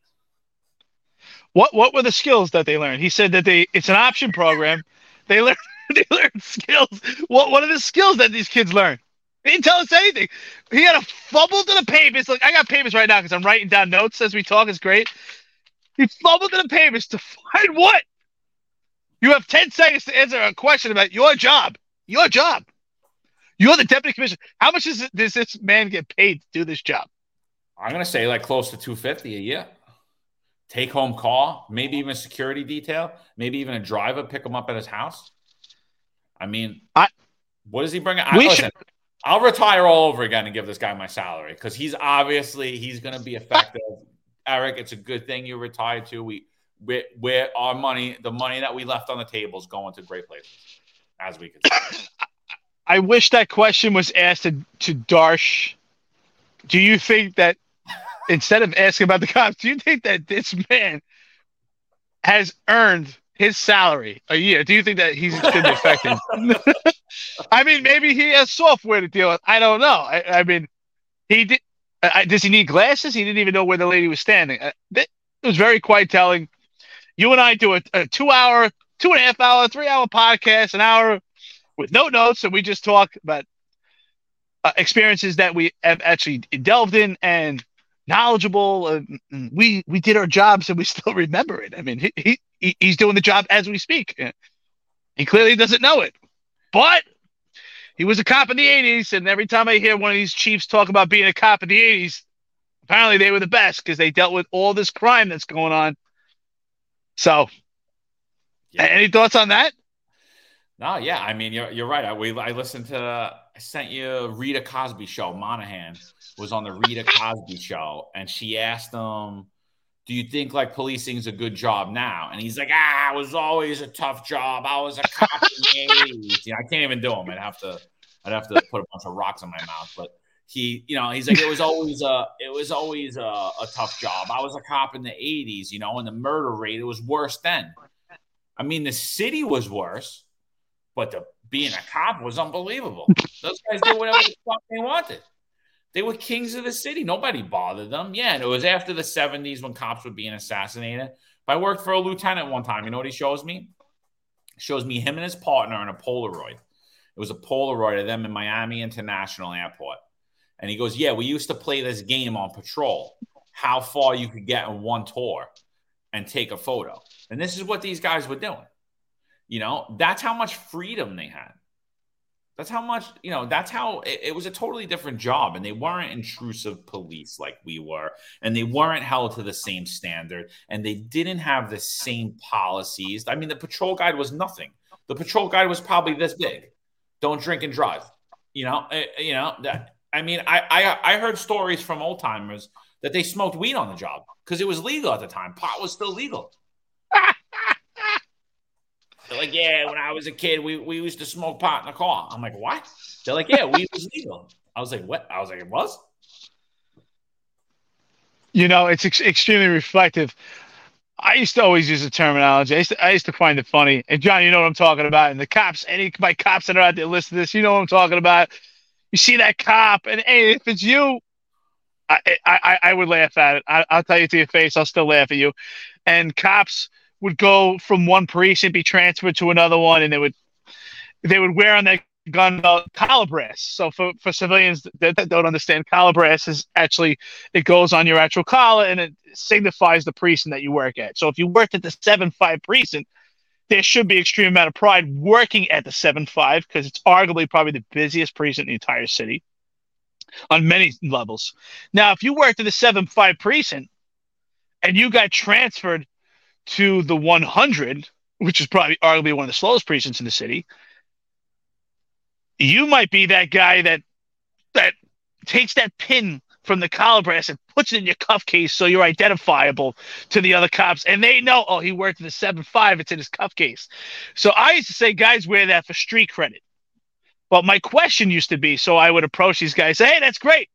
A: What what were the skills that they learned? He said that they it's an option program. They learn they learn skills. What what are the skills that these kids learn? He didn't tell us anything. He had a fumble to the papers. Like I got papers right now because I'm writing down notes as we talk. It's great. He fumbled to the papers to find what? You have 10 seconds to answer a question about your job. Your job. You're the deputy commissioner. How much is does this man get paid to do this job?
E: I'm gonna say like close to 250 a year. Take home call, maybe even security detail, maybe even a driver pick him up at his house. I mean,
A: I-
E: what does he bring? I, listen,
A: should...
E: I'll retire all over again and give this guy my salary because he's obviously he's going to be effective. Eric, it's a good thing you retired too. We where, where our money, the money that we left on the table, is going to great places, as we can.
A: I wish that question was asked to, to Darche. Do you think that instead of asking about the cops, do you think that this man has earned his salary a year? Do you think that he's going to be affected? I mean, maybe he has software to deal with. I don't know. I, I mean, he did. I, does he need glasses? He didn't even know where the lady was standing. Uh, It was very quite telling. You and I do a, a two hour, two and a half hour, three hour podcast, an hour with no notes, and we just talk about uh, experiences that we have actually delved in and knowledgeable. And we we did our jobs, and we still remember it. I mean, he, he- he he's doing the job as we speak. He clearly doesn't know it, but he was a cop in the '80s, and every time I hear one of these chiefs talk about being a cop in the '80s, apparently they were the best because they dealt with all this crime that's going on. So,
E: Yeah.
A: any thoughts on that?
E: No, yeah, I mean you're you're right. I we I listened to I sent you Rita Cosby show. Monahan was on the Rita Cosby show, and she asked him, "Do you think like policing is a good job now?" And he's like, "Ah, it was always a tough job. I was a cop in the 80s." You know, I can't even do him. I'd have to I'd have to put a bunch of rocks in my mouth, but. He, you know, he's like, it was always a, it was always a, a tough job. I was a cop in the '80s, you know, and the murder rate it was worse then. I mean, the city was worse, but the being a cop was unbelievable. Those guys did whatever the fuck they wanted. They were kings of the city. Nobody bothered them. Yeah, and it was after the 70s when cops were being assassinated. But I worked for a lieutenant one time. You know what he shows me? He shows me him and his partner in a Polaroid. It was a Polaroid of them in Miami International Airport. And he goes, Yeah, we used to play this game on patrol, how far you could get in one tour and take a photo. And this is what these guys were doing. You know, that's how much freedom they had. That's how much, you know, that's how it, it, was a totally different job. And they weren't intrusive police like we were. And they weren't held to the same standard. And they didn't have the same policies. I mean, the patrol guide was nothing. The patrol guide was probably this big. Don't drink and drive. You know, uh, you know, that I mean, I, I I heard stories from old timers that they smoked weed on the job because it was legal at the time. Pot was still legal. They're like, yeah, when I was a kid, we, we used to smoke pot in the car. I'm like, what? They're like, yeah, weed was legal. I was like, what? I was like, it was?
A: You know, it's ex- extremely reflective. I used to always use the terminology. I used, to, I used to find it funny. And John, you know what I'm talking about. And the cops, any my cops that are out there listening to this, you know what I'm talking about. You see that cop, and hey, if it's you, I I, I would laugh at it. I, I'll tell you to your face, I'll still laugh at you. And cops would go from one precinct, be transferred to another one, and they would they would wear on their gun collar brass. So for, for civilians that, that, don't understand, collar brass is actually it goes on your actual collar and it signifies the precinct that you work at. So if you worked at the seven five precinct, there should be extreme amount of pride working at the seven five because it's arguably probably the busiest precinct in the entire city on many levels. Now, if you worked at the seven five precinct and you got transferred to the 100, which is probably arguably one of the slowest precincts in the city, you might be that guy that that takes that pin from the collar brass and puts it in your cuff case so you're identifiable to the other cops and they know oh he worked in the 7-5 it's in his cuff case. So i used to say guys wear that for street credit. But my question used to be so i would approach these guys say hey that's great.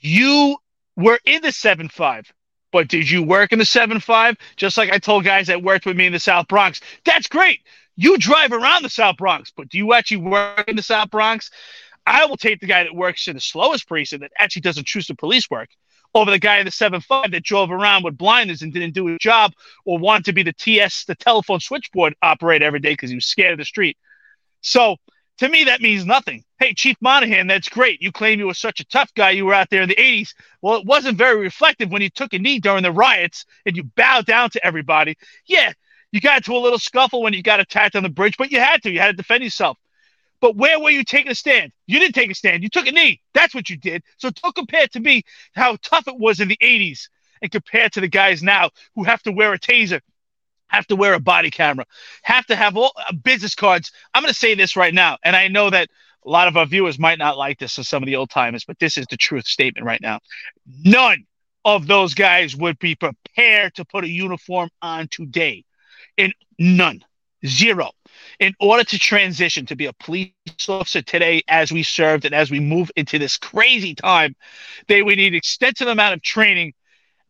A: You were in the 7-5 but did you work in the 7-5? Just like I told guys that worked with me in the South Bronx. That's great. You drive around the South Bronx, but do you actually work in the South Bronx? I will take the guy that works in the slowest precinct that actually does intrusive police work over the guy in the 7-5 that drove around with blinders and didn't do his job or wanted to be the TS, the telephone switchboard operator every day because he was scared of the street. So to me, that means nothing. Hey, Chief Monahan, that's great. You claim you were such a tough guy. You were out there in the 80s. Well, it wasn't very reflective when you took a knee during the riots and you bowed down to everybody. Yeah, you got into a little scuffle when you got attacked on the bridge, but you had to. You had to defend yourself. But where were you taking a stand? You didn't take a stand. You took a knee. That's what you did. So don't compare to me how tough it was in the 80s and compare to the guys now who have to wear a taser have to wear a body camera, have to have all uh, business cards. I'm going to say this right now, and I know that a lot of our viewers might not like this and some of the old timers, but this is the truth statement right now. None of those guys would be prepared to put a uniform on today. And none, zero. In order to transition to be a police officer today, as we served and as we move into this crazy time, they would need extensive amount of training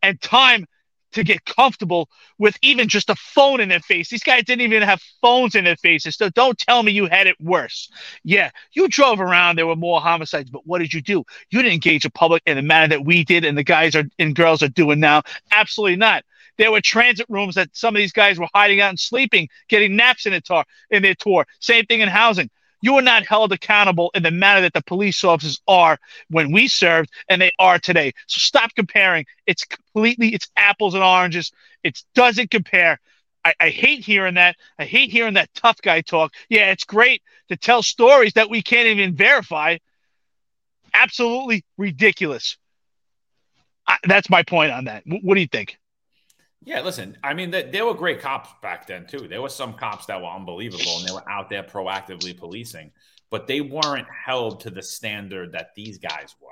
A: and time to get comfortable with even just a phone in their face. These guys didn't even have phones in their faces. So don't tell me you had it worse. Yeah, you drove around, there were more homicides, but what did you do? You didn't engage the public in the manner that we did and the guys are and girls are doing now. Absolutely not. There were transit rooms that some of these guys were hiding out and sleeping, getting naps in their tour in their tour. Same thing in housing you are not held accountable in the manner that the police officers are when we served and they are today. So stop comparing. It's completely it's apples and oranges. It doesn't compare. I, I, hate hearing that. I hate hearing that tough guy talk. Yeah, it's great to tell stories that we can't even verify. Absolutely ridiculous. I, that's my point on that. W- what do you think?
E: Yeah, listen, I mean, they, they were great cops back then, too. There were some cops that were unbelievable and they were out there proactively policing, but they weren't held to the standard that these guys were.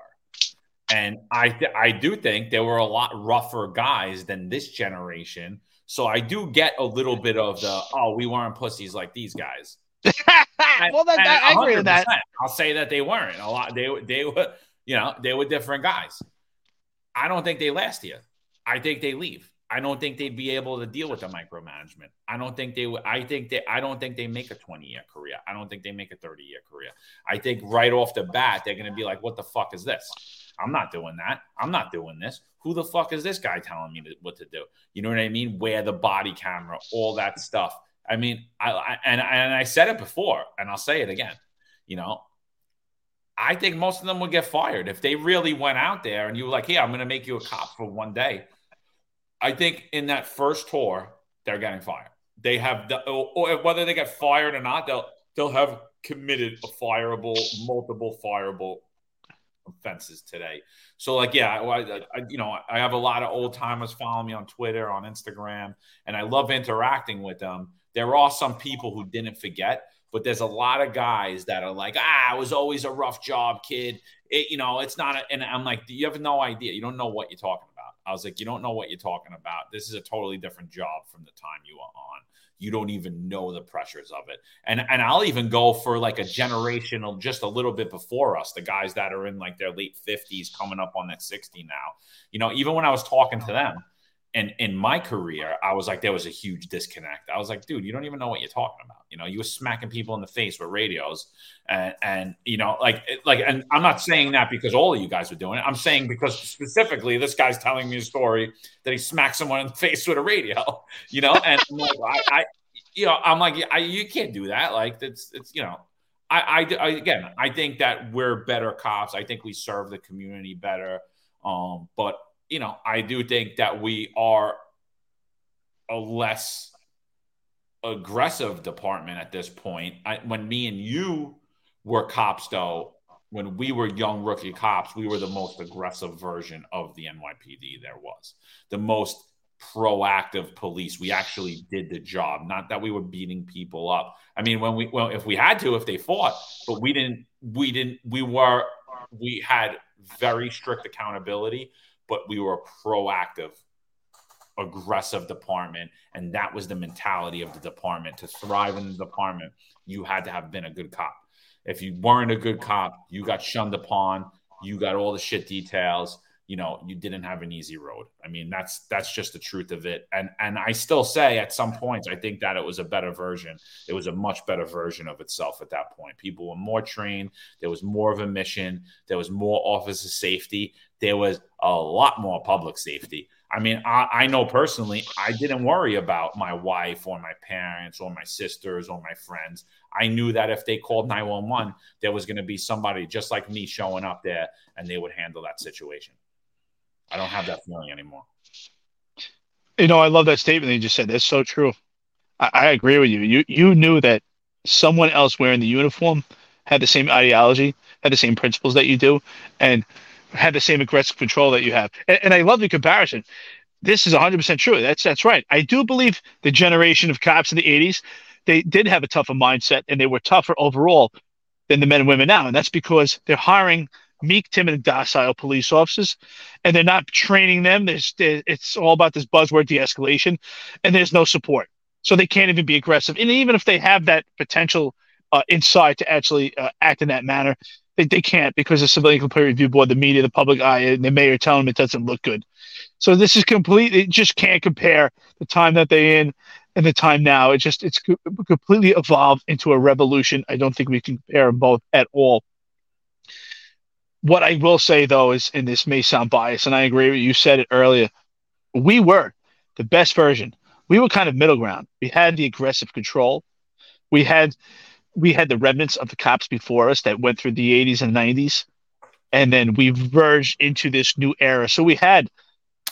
E: And I, th- I do think there were a lot rougher guys than this generation. So I do get a little bit of the, oh, we weren't pussies like these guys.
A: well, that, that, I agree with that.
E: I'll say that they weren't a lot. They, they were, you know, they were different guys. I don't think they last here. I think they leave. I don't think they'd be able to deal with the micromanagement. I don't think they would. I think they. I don't think they make a 20 year career. I don't think they make a 30 year career. I think right off the bat they're going to be like, "What the fuck is this? I'm not doing that. I'm not doing this. Who the fuck is this guy telling me to, what to do? You know what I mean? Where the body camera, all that stuff. I mean, I, I and and I said it before, and I'll say it again. You know, I think most of them would get fired if they really went out there and you were like, "Hey, I'm going to make you a cop for one day." I think in that first tour, they're getting fired. They have the, or whether they get fired or not, they'll they'll have committed a fireable, multiple fireable offenses today. So like, yeah, I, I, you know, I have a lot of old timers following me on Twitter, on Instagram, and I love interacting with them. There are some people who didn't forget, but there's a lot of guys that are like, ah, it was always a rough job, kid. It, you know, it's not. A, and I'm like, you have no idea. You don't know what you're talking. I was like, you don't know what you're talking about. This is a totally different job from the time you were on. You don't even know the pressures of it. And and I'll even go for like a generational, just a little bit before us, the guys that are in like their late 50s coming up on that 60 now. You know, even when I was talking to them, and in my career, I was like, there was a huge disconnect. I was like, dude, you don't even know what you're talking about. You know, you were smacking people in the face with radios, and and you know, like like, and I'm not saying that because all of you guys were doing it. I'm saying because specifically, this guy's telling me a story that he smacked someone in the face with a radio. You know, and I'm like, I, I, you know, I'm like, I, you can't do that. Like, it's it's you know, I, I, I again, I think that we're better cops. I think we serve the community better. Um, but you know, I do think that we are a less aggressive department at this point. I, when me and you were cops, though, when we were young rookie cops, we were the most aggressive version of the NYPD there was, the most proactive police. We actually did the job, not that we were beating people up. I mean, when we well, if we had to, if they fought, but we didn't. We didn't. We were. We had very strict accountability but we were a proactive, aggressive department. And that was the mentality of the department. To thrive in the department, you had to have been a good cop. If you weren't a good cop, you got shunned upon, you got all the shit details you know you didn't have an easy road i mean that's that's just the truth of it and and i still say at some points i think that it was a better version it was a much better version of itself at that point people were more trained there was more of a mission there was more officer safety there was a lot more public safety i mean I, I know personally i didn't worry about my wife or my parents or my sisters or my friends I knew that if they called 911, there was going to be somebody just like me showing up there and they would handle that situation. I don't have that feeling anymore.
A: You know, I love that statement that you just said. That's so true. I, I agree with you. You you knew that someone else wearing the uniform had the same ideology, had the same principles that you do, and had the same aggressive control that you have. And, and I love the comparison. This is 100% true. That's that's right. I do believe the generation of cops in the 80s, they did have a tougher mindset and they were tougher overall than the men and women now. And that's because they're hiring meek, timid, and docile police officers, and they're not training them. There's, it's all about this buzzword de-escalation, and there's no support, so they can't even be aggressive. And even if they have that potential uh, inside to actually uh, act in that manner, they, they can't because the Civilian Complaint Review Board, the media, the public eye, and the mayor telling them it doesn't look good. So this is completely just can't compare the time that they're in and the time now. It just it's completely evolved into a revolution. I don't think we can compare them both at all. What I will say though is, and this may sound biased, and I agree with you said it earlier. We were the best version. We were kind of middle ground. We had the aggressive control. We had we had the remnants of the cops before us that went through the 80s and 90s, and then we verged into this new era. So we had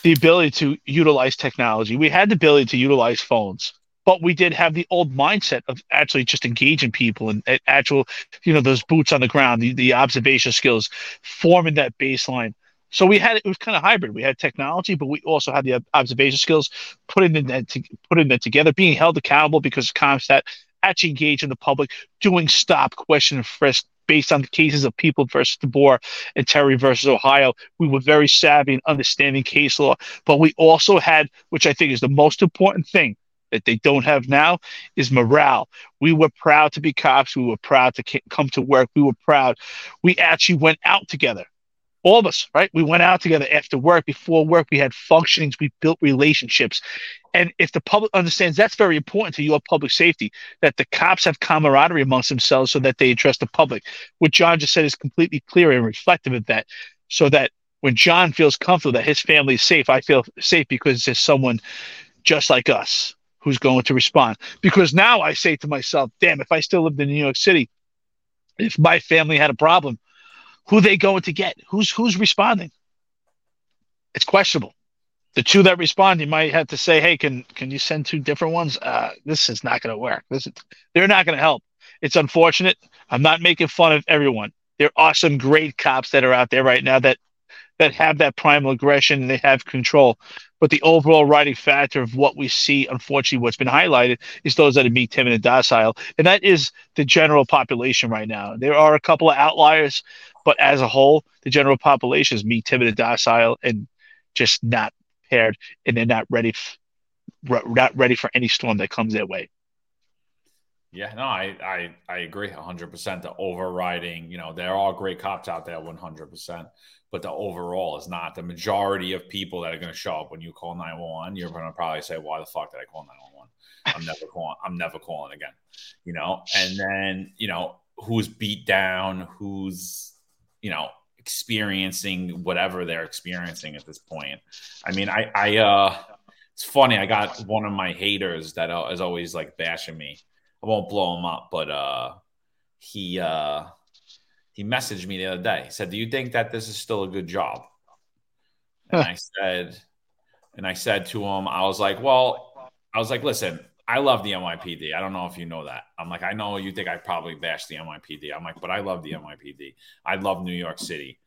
A: the ability to utilize technology. We had the ability to utilize phones but we did have the old mindset of actually just engaging people and, and actual, you know, those boots on the ground, the, the observation skills, forming that baseline. So we had it was kind of hybrid. We had technology, but we also had the observation skills, putting that to, putting that together, being held accountable because CompStat actually engaged in the public, doing stop, question, and frisk based on the cases of people versus De Bour and Terry versus Ohio. We were very savvy in understanding case law, but we also had, which I think is the most important thing, that they don't have now is morale. We were proud to be cops. We were proud to come to work. We were proud. We actually went out together. All of us, right? We went out together after work, before work. We had functionings. We built relationships. And if the public understands, that's very important to your public safety, that the cops have camaraderie amongst themselves so that they address the public. What John just said is completely clear and reflective of that. So that when John feels comfortable that his family is safe, I feel safe because there's someone just like us who's going to respond. Because now I say to myself, damn, if I still lived in New York City, if my family had a problem, who they going to get? Who's who's responding? It's questionable. The two that respond, you might have to say, "Hey, can can you send two different ones?" Uh, this is not going to work. This is, they're not going to help. It's unfortunate. I'm not making fun of everyone. There are some great cops that are out there right now that that have that primal aggression and they have control. But the overall writing factor of what we see, unfortunately, what's been highlighted is those that are meek, timid, and docile. And that is the general population right now. There are a couple of outliers, but as a whole, the general population is meek, timid, and docile and just not prepared and they're not ready, f- not ready for any storm that comes their way.
E: Yeah, no, I I, I agree 100%. The overriding, you know, there are great cops out there 100% but the overall is not. The majority of people that are going to show up when you call 911, you're going to probably say, "Why the fuck did I call 911? I'm never calling. I'm never calling again." You know, and then you know who's beat down, who's you know experiencing whatever they're experiencing at this point. I mean, I I uh, it's funny. I got one of my haters that is always like bashing me. I won't blow him up, but uh, he uh he messaged me the other day. He said, "Do you think that this is still a good job?" And I said, and I said to him, I was like, "Well, I was like, listen, I love the NYPD. I don't know if you know that. I'm like, I know you think I probably bashed the NYPD. I'm like, but I love the NYPD. I love New York City.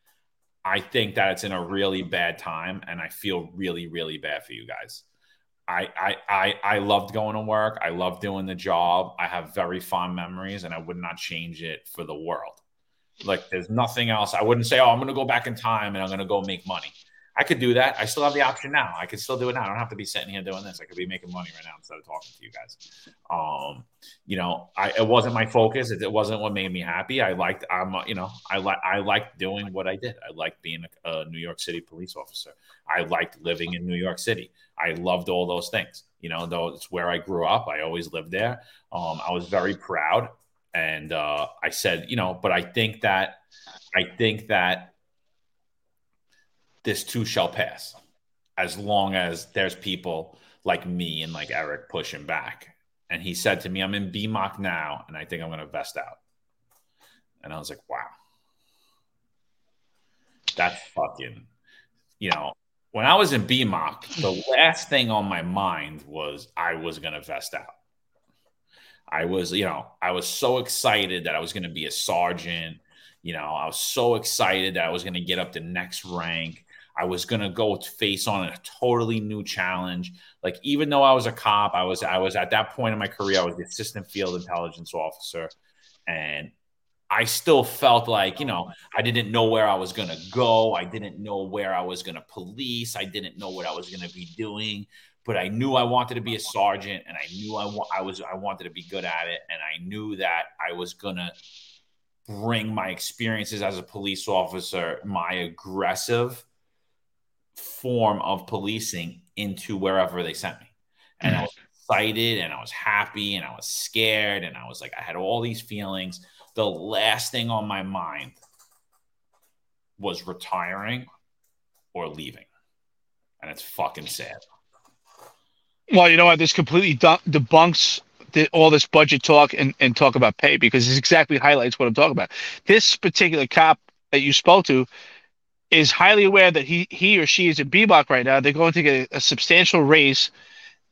E: I think that it's in a really bad time, and I feel really, really bad for you guys." I, I, I, I loved going to work. I loved doing the job. I have very fond memories, and I would not change it for the world. Like there's nothing else. I wouldn't say, oh, I'm going to go back in time and I'm going to go make money. I could do that. I still have the option now. I could still do it now. I don't have to be sitting here doing this. I could be making money right now instead of talking to you guys. Um, you know, I it wasn't my focus. It, it wasn't what made me happy. I liked. I'm. You know, I like. I liked doing what I did. I liked being a, a New York City police officer. I liked living in New York City. I loved all those things. You know, though it's where I grew up. I always lived there. Um, I was very proud and uh, I said, you know, but I think that I think that this too shall pass, as long as there's people like me and like Eric pushing back. And he said to me, "I'm in BMOC now, and I think I'm going to vest out." And I was like, "Wow, that's fucking," you know. When I was in BMOC, the last thing on my mind was I was going to vest out. I was, you know, I was so excited that I was going to be a sergeant. You know, I was so excited that I was going to get up to next rank. I was to go face on a totally new challenge. Like even though I was a cop, I was I was at that point in my career I was the assistant field intelligence officer and I still felt like, you know, I didn't know where I was to go. I didn't know where I was to police. I didn't know what I was to be doing but I knew I wanted to be a sergeant and I knew I, wa- I was I wanted to be good at it and I knew that I was gonna bring my experiences as a police officer, my aggressive form of policing into wherever they sent me. And I mm-hmm. was excited and I was happy and I was scared and I was like I had all these feelings. The last thing on my mind was retiring or leaving. And it's fucking sad.
A: Well, you know what? This completely debunks the, all this budget talk and, and talk about pay because this exactly highlights what I'm talking about. This particular cop that you spoke to is highly aware that he he or she is in BMOC right now. They're going to get a, a substantial raise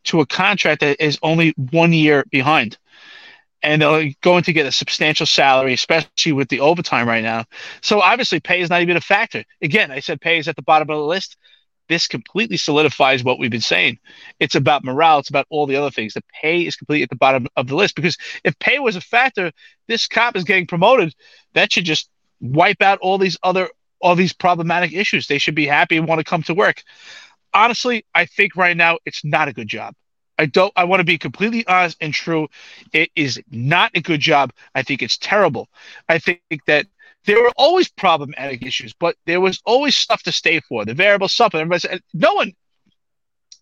A: to a contract that is only one year behind. And they're going to get a substantial salary, especially with the overtime right now. So obviously, pay is not even a factor. Again, I said pay is at the bottom of the list this completely solidifies what we've been saying. It's about morale. It's about all the other things. The pay is completely at the bottom of the list because if pay was a factor, this cop is getting promoted. That should just wipe out all these other all these problematic issues. They should be happy and want to come to work. Honestly, I think right now it's not a good job. I don't. I want to be completely honest and true. It is not a good job. I think it's terrible. I think that there were always problematic issues, but there was always stuff to stay for. The variable. And everybody said, no one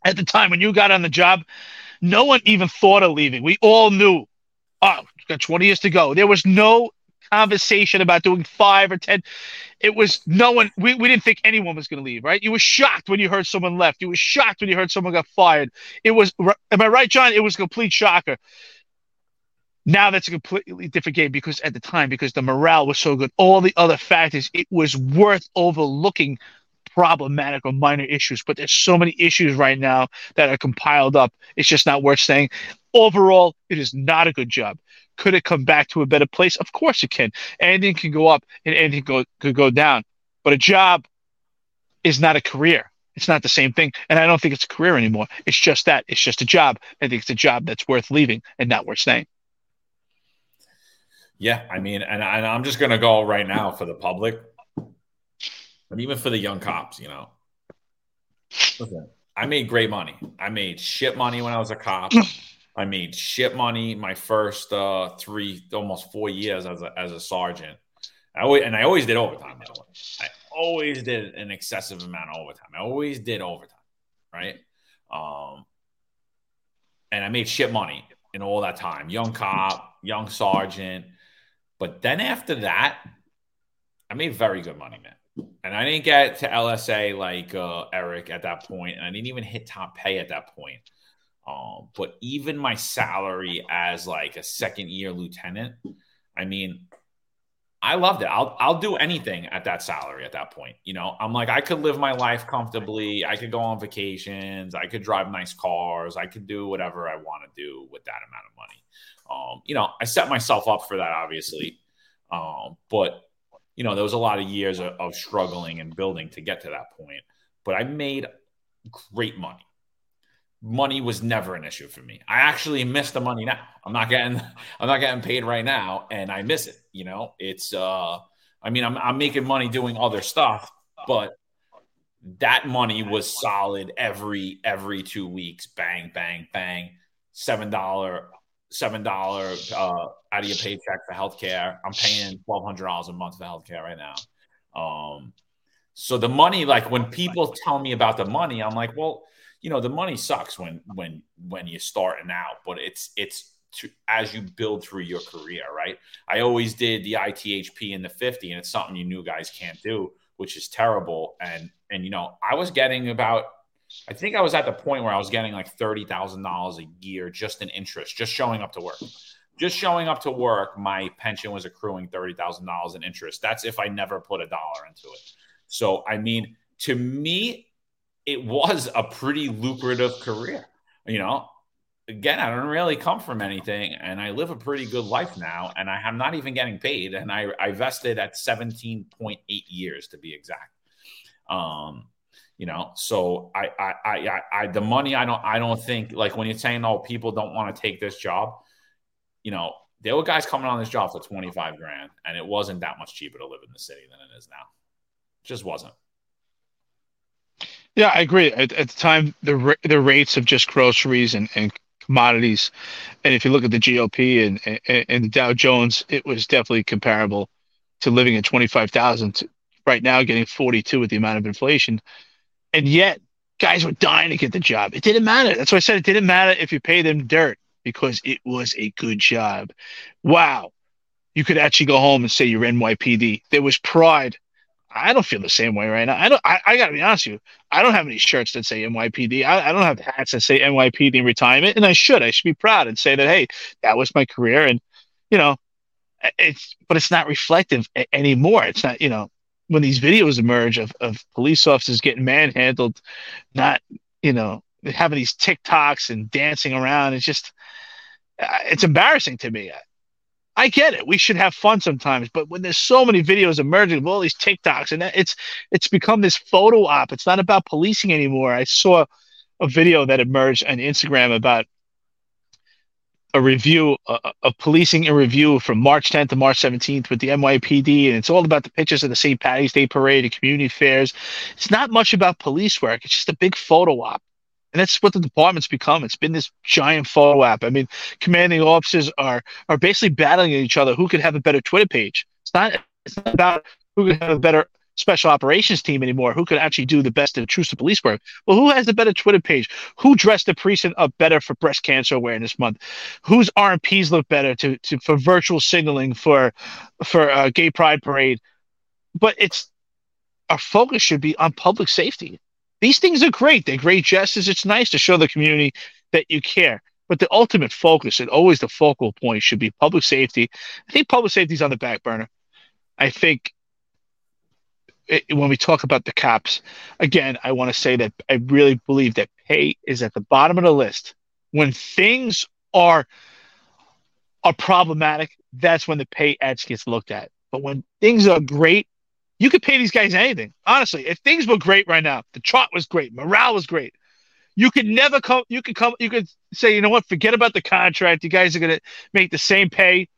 A: at the time when you got on the job, no one even thought of leaving. We all knew, oh, got 20 years to go. There was no conversation about doing five or 10. It was no one, we, we didn't think anyone was going to leave, right? You were shocked when you heard someone left. You were shocked when you heard someone got fired. It was, am I right, John? It was a complete shocker. Now that's a completely different game because at the time, because the morale was so good, all the other factors, it was worth overlooking problematic or minor issues. But there's so many issues right now that are compiled up. It's just not worth saying. Overall, it is not a good job. Could it come back to a better place? Of course it can. Anything can go up and anything go, could go down. But a job is not a career. It's not the same thing. And I don't think it's a career anymore. It's just that. It's just a job. I think it's a job that's worth leaving and not worth staying.
E: Yeah, I mean, and, and I'm just going to go right now for the public, but even for the young cops, you know. Listen, I made great money. I made shit money when I was a cop. I made shit money my first uh, three, almost four years as a, as a sergeant. I always, and I always did overtime. By way, I always did an excessive amount of overtime. I always did overtime, right? Um, and I made shit money in all that time. Young cop, young sergeant but then after that, I made very good money, man. And I didn't get to LSA like uh, Eric at that point, and I didn't even hit top pay at that point. Um, but even my salary as like a second year lieutenant, I mean, I loved it. I'll I'll do anything at that salary at that point. You know, I'm like I could live my life comfortably. I could go on vacations. I could drive nice cars. I could do whatever I want to do with that amount of money. Um, you know, I set myself up for that, obviously. Um, but, you know, there was a lot of years of, of struggling and building to get to that point. But I made great money. Money was never an issue for me. I actually miss the money now. I'm not getting, I'm not getting paid right now, and I miss it. You know, it's, uh, I mean, I'm, I'm making money doing other stuff, but that money was solid every every two weeks. Bang, bang, bang. Seven dollar seven dollar uh, out of your paycheck for healthcare. I'm paying twelve hundred dollars a month for healthcare right now. Um, so the money, like when people tell me about the money, I'm like, well, you know, the money sucks when when when you're starting out, but it's it's to, as you build through your career, right? I always did the ITHP in the 50, and it's something you new guys can't do, which is terrible. And and you know, I was getting about I think I was at the point where I was getting like thirty thousand dollars a year just in interest, just showing up to work. Just showing up to work, my pension was accruing thirty thousand dollars in interest. That's if I never put a dollar into it. So I mean, to me, it was a pretty lucrative career. You know, again, I don't really come from anything, and I live a pretty good life now, and I am not even getting paid, and I, I vested at seventeen point eight years to be exact. Um, you know? So I, I i i the money i don't i don't think like when you're saying oh people don't want to take this job you know there were guys coming on this job for 25 grand and it wasn't that much cheaper to live in the city than it is now. It just wasn't.
A: Yeah i agree. At, at the time the the rates of just groceries and, and commodities and if you look at the gop and, and, and the dow jones it was definitely comparable to living at 25000 right now getting 42 with the amount of inflation and yet, guys were dying to get the job. It didn't matter. That's why I said it didn't matter if you pay them dirt because it was a good job. Wow. You could actually go home and say you're NYPD. There was pride. I don't feel the same way right now. I don't. I, I got to be honest with you. I don't have any shirts that say NYPD. I, I don't have hats that say NYPD in retirement, and I should. I should be proud and say that hey, that was my career, and you know, it's. But it's not reflective anymore. It's not. You know, when these videos emerge of, of police officers getting manhandled, not, you know, having these TikToks and dancing around, it's just, uh, it's embarrassing to me. I get it. We should have fun sometimes, but when there's so many videos emerging of all these TikToks, and it's it's become this photo op. It's not about policing anymore. I saw a video that emerged on Instagram about a review of policing a review from March 10th to March 17th with the NYPD, and it's all about the pictures of the St. Patty's Day parade and community fairs. It's not much about police work. It's just a big photo op. And that's what the department's become. It's been this giant photo op. I mean, commanding officers are are basically battling each other who could have a better Twitter page. It's not It's not about who can have a better special operations team anymore. Who could actually do the best intrusive police work? Well, who has the better Twitter page? Who dressed the precinct up better for breast cancer awareness month? Whose RMPs look better to, to for virtual signaling for for a gay pride parade? But it's our focus should be on public safety. These things are great. They're great gestures. It's nice to show the community that you care. But the ultimate focus and always the focal point should be public safety. I think public safety is on the back burner. I think it, when we talk about the caps, again, I want to say that I really believe that pay is at the bottom of the list. When things are are problematic, that's when the pay edge gets looked at. But when things are great, you could pay these guys anything. Honestly, if things were great right now, the chart was great, morale was great. You could never come. You could come. You could say, you know what? Forget about the contract. You guys are going to make the same pay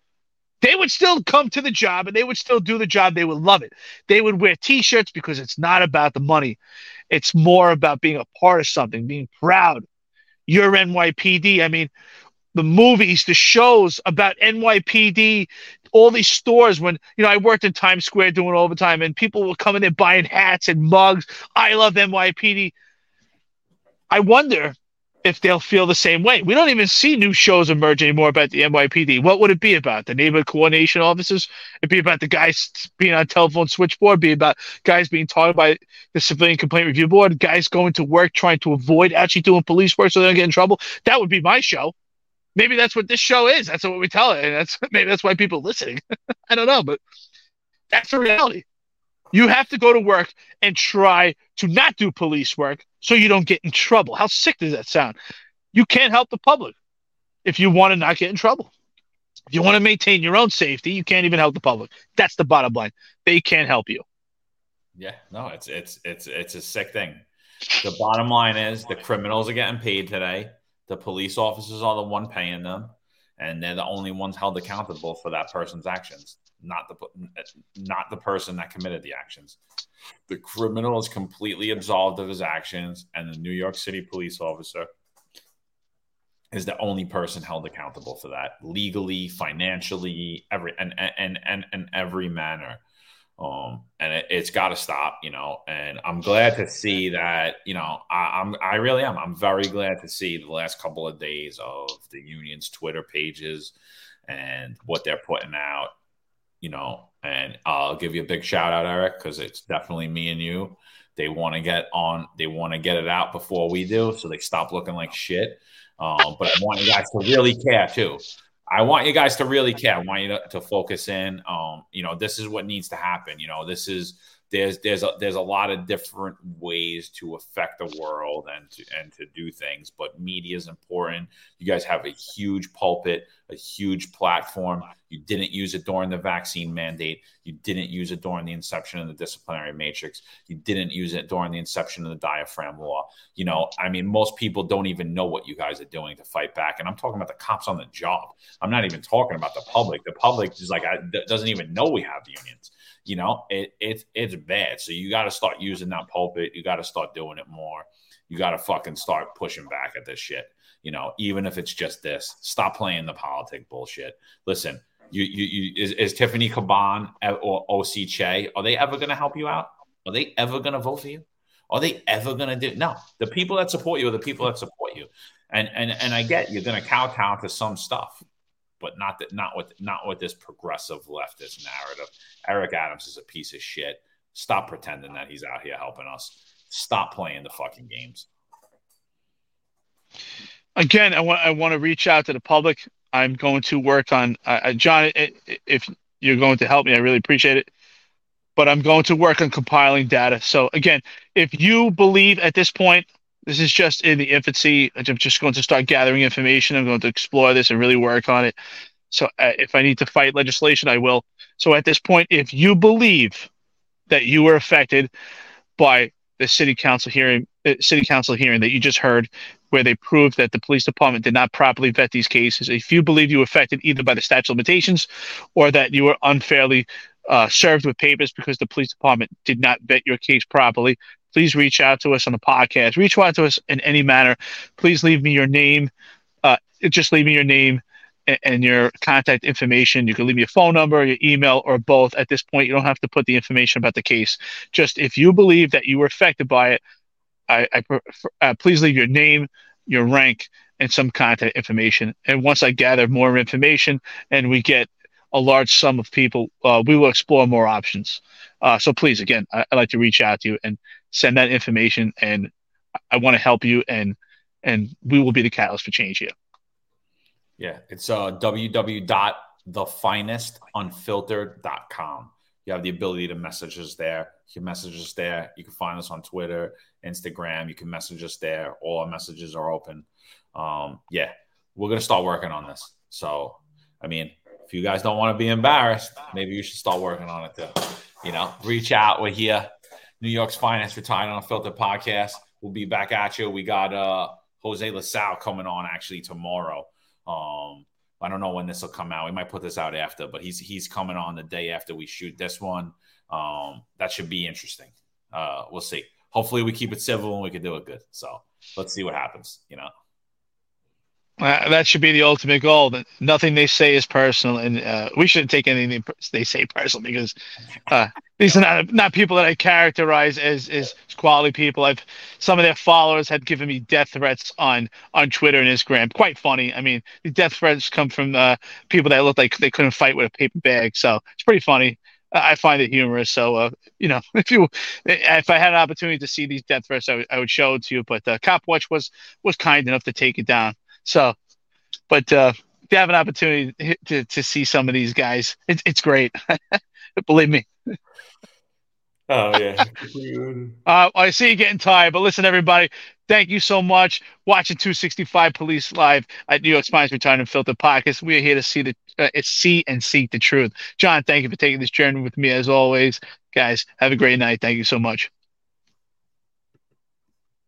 A: they would still come to the job and they would still do the job. They would love it. They would wear t shirts because it's not about the money, it's more about being a part of something, being proud. You're NYPD. I mean, the movies, the shows about NYPD, all these stores. When you know, I worked in Times Square doing overtime, and people were coming in buying hats and mugs. I love NYPD. I wonder if they'll feel the same way. We don't even see new shows emerge anymore about the NYPD. What would it be about? The neighborhood coordination officers? It'd be about the guys being on telephone switchboard, be about guys being taught by the civilian complaint review board, guys going to work trying to avoid actually doing police work so they don't get in trouble. That would be my show. Maybe that's what this show is. That's what we tell it. And that's maybe that's why people listening. I don't know, but that's the reality. You have to go to work and try to not do police work so you don't get in trouble. How sick does that sound? You can't help the public if you want to not get in trouble. If you want to maintain your own safety, you can't even help the public. That's the bottom line. They can't help you.
E: Yeah, no, it's it's it's it's a sick thing. The bottom line is the criminals are getting paid today. The police officers are the one paying them, and they're the only ones held accountable for that person's actions not the not the person that committed the actions. The criminal is completely absolved of his actions, and the New York City police officer is the only person held accountable for that legally, financially, every and and and and every manner. Um, and it, has got to stop, you know. And I'm glad to see that, you know, I, I'm I really am. I'm very glad to see the last couple of days of the union's Twitter pages and what they're putting out you know, and I'll give you a big shout out, Eric, because it's definitely me and you. They want to get on, they want to get it out before we do, so they stop looking like shit. Um, but I want you guys to really care too. I want you guys to really care. I want you to, to focus in. Um, you know, this is what needs to happen. You know, this is there's there's a there's a lot of different ways to affect the world and to and to do things but media is important. You guys have a huge pulpit a huge platform. You didn't use it during the vaccine mandate. You didn't use it during the inception of the disciplinary matrix. You didn't use it during the inception of the diaphragm law. You know i mean most people don't even know what you guys are doing to fight back. And i'm talking about the cops on the job. I'm not even talking about the public. The public is like I, doesn't even know we have unions you know, it, it it's bad. So you got to start using that pulpit. You got to start doing it more. You got to fucking start pushing back at this shit. You know, even if it's just this, stop playing the politic bullshit. Listen, you, you, you is, is Tiffany Caban or OC Che, are they ever going to help you out? Are they ever going to vote for you? Are they ever going to do? No, the people that support you are the people that support you. And and and I get you're going to kowtow to some stuff, but not that not with not with this progressive leftist narrative. Eric Adams is a piece of shit. Stop pretending that he's out here helping us. Stop playing the fucking games.
A: Again, I want I want to reach out to the public. I'm going to work on uh, John. If you're going to help me, I really appreciate it. But I'm going to work on compiling data. So again, if you believe at this point this is just in the infancy. I'm just going to start gathering information. I'm going to explore this and really work on it. So uh, if I need to fight legislation, I will. So at this point, if you believe that you were affected by the city council hearing, uh, city council hearing that you just heard, where they proved that the police department did not properly vet these cases, if you believe you were affected either by the statute limitations or that you were unfairly uh, served with papers because the police department did not vet your case properly, please reach out to us on the podcast. Reach out to us in any manner. Please leave me your name. Uh, just leave me your name and, your contact information. You can leave me a phone number, your email, or both. At this point, you don't have to put the information about the case. Just if you believe that you were affected by it, I, I uh, please leave your name, your rank, and some contact information. And once I gather more information and we get a large sum of people, uh, we will explore more options. Uh, so please, again, I, would like to reach out to you and send that information, and I want to help you, and and we will be the catalyst for change here.
E: Yeah, it's uh, www.thefinestunfiltered.com. You have the ability to message us there. You can message us there. You can find us on Twitter, Instagram. You can message us there. All our messages are open. Um, yeah, we're gonna start working on this. So, I mean, if you guys don't want to be embarrassed, maybe you should start working on it too. You know, reach out. We're here. New York's Finest retired Unfiltered podcast. We'll be back at you. We got uh Jose LaSalle coming on actually tomorrow. Um, I don't know when this will come out. We might put this out after, but he's he's coming on the day after we shoot this one. Um, that should be interesting. Uh, we'll see. Hopefully, we keep it civil and we can do it good. So let's see what happens. You know.
A: Uh, that should be the ultimate goal. That nothing they say is personal, and uh, we shouldn't take anything they say personal because uh, these are not not people that I characterize as as quality people. I've some of their followers had given me death threats on on Twitter and Instagram. Quite funny. I mean, the death threats come from uh, people that look like they couldn't fight with a paper bag, so it's pretty funny. I find it humorous. So, uh, you know, if you, if I had an opportunity to see these death threats, I, w- I would show it to you. But uh, Cop Watch was was kind enough to take it down. So, but uh, if you have an opportunity to, to see some of these guys, it, it's great. Believe me.
E: Oh yeah.
A: uh, I see you getting tired, but listen, everybody, thank you so much watching 265 Police Live at New York's Finest Return and Filter Podcast. We are here to see the uh, see and seek the truth. John, thank you for taking this journey with me as always, guys. Have a great night. Thank you so much.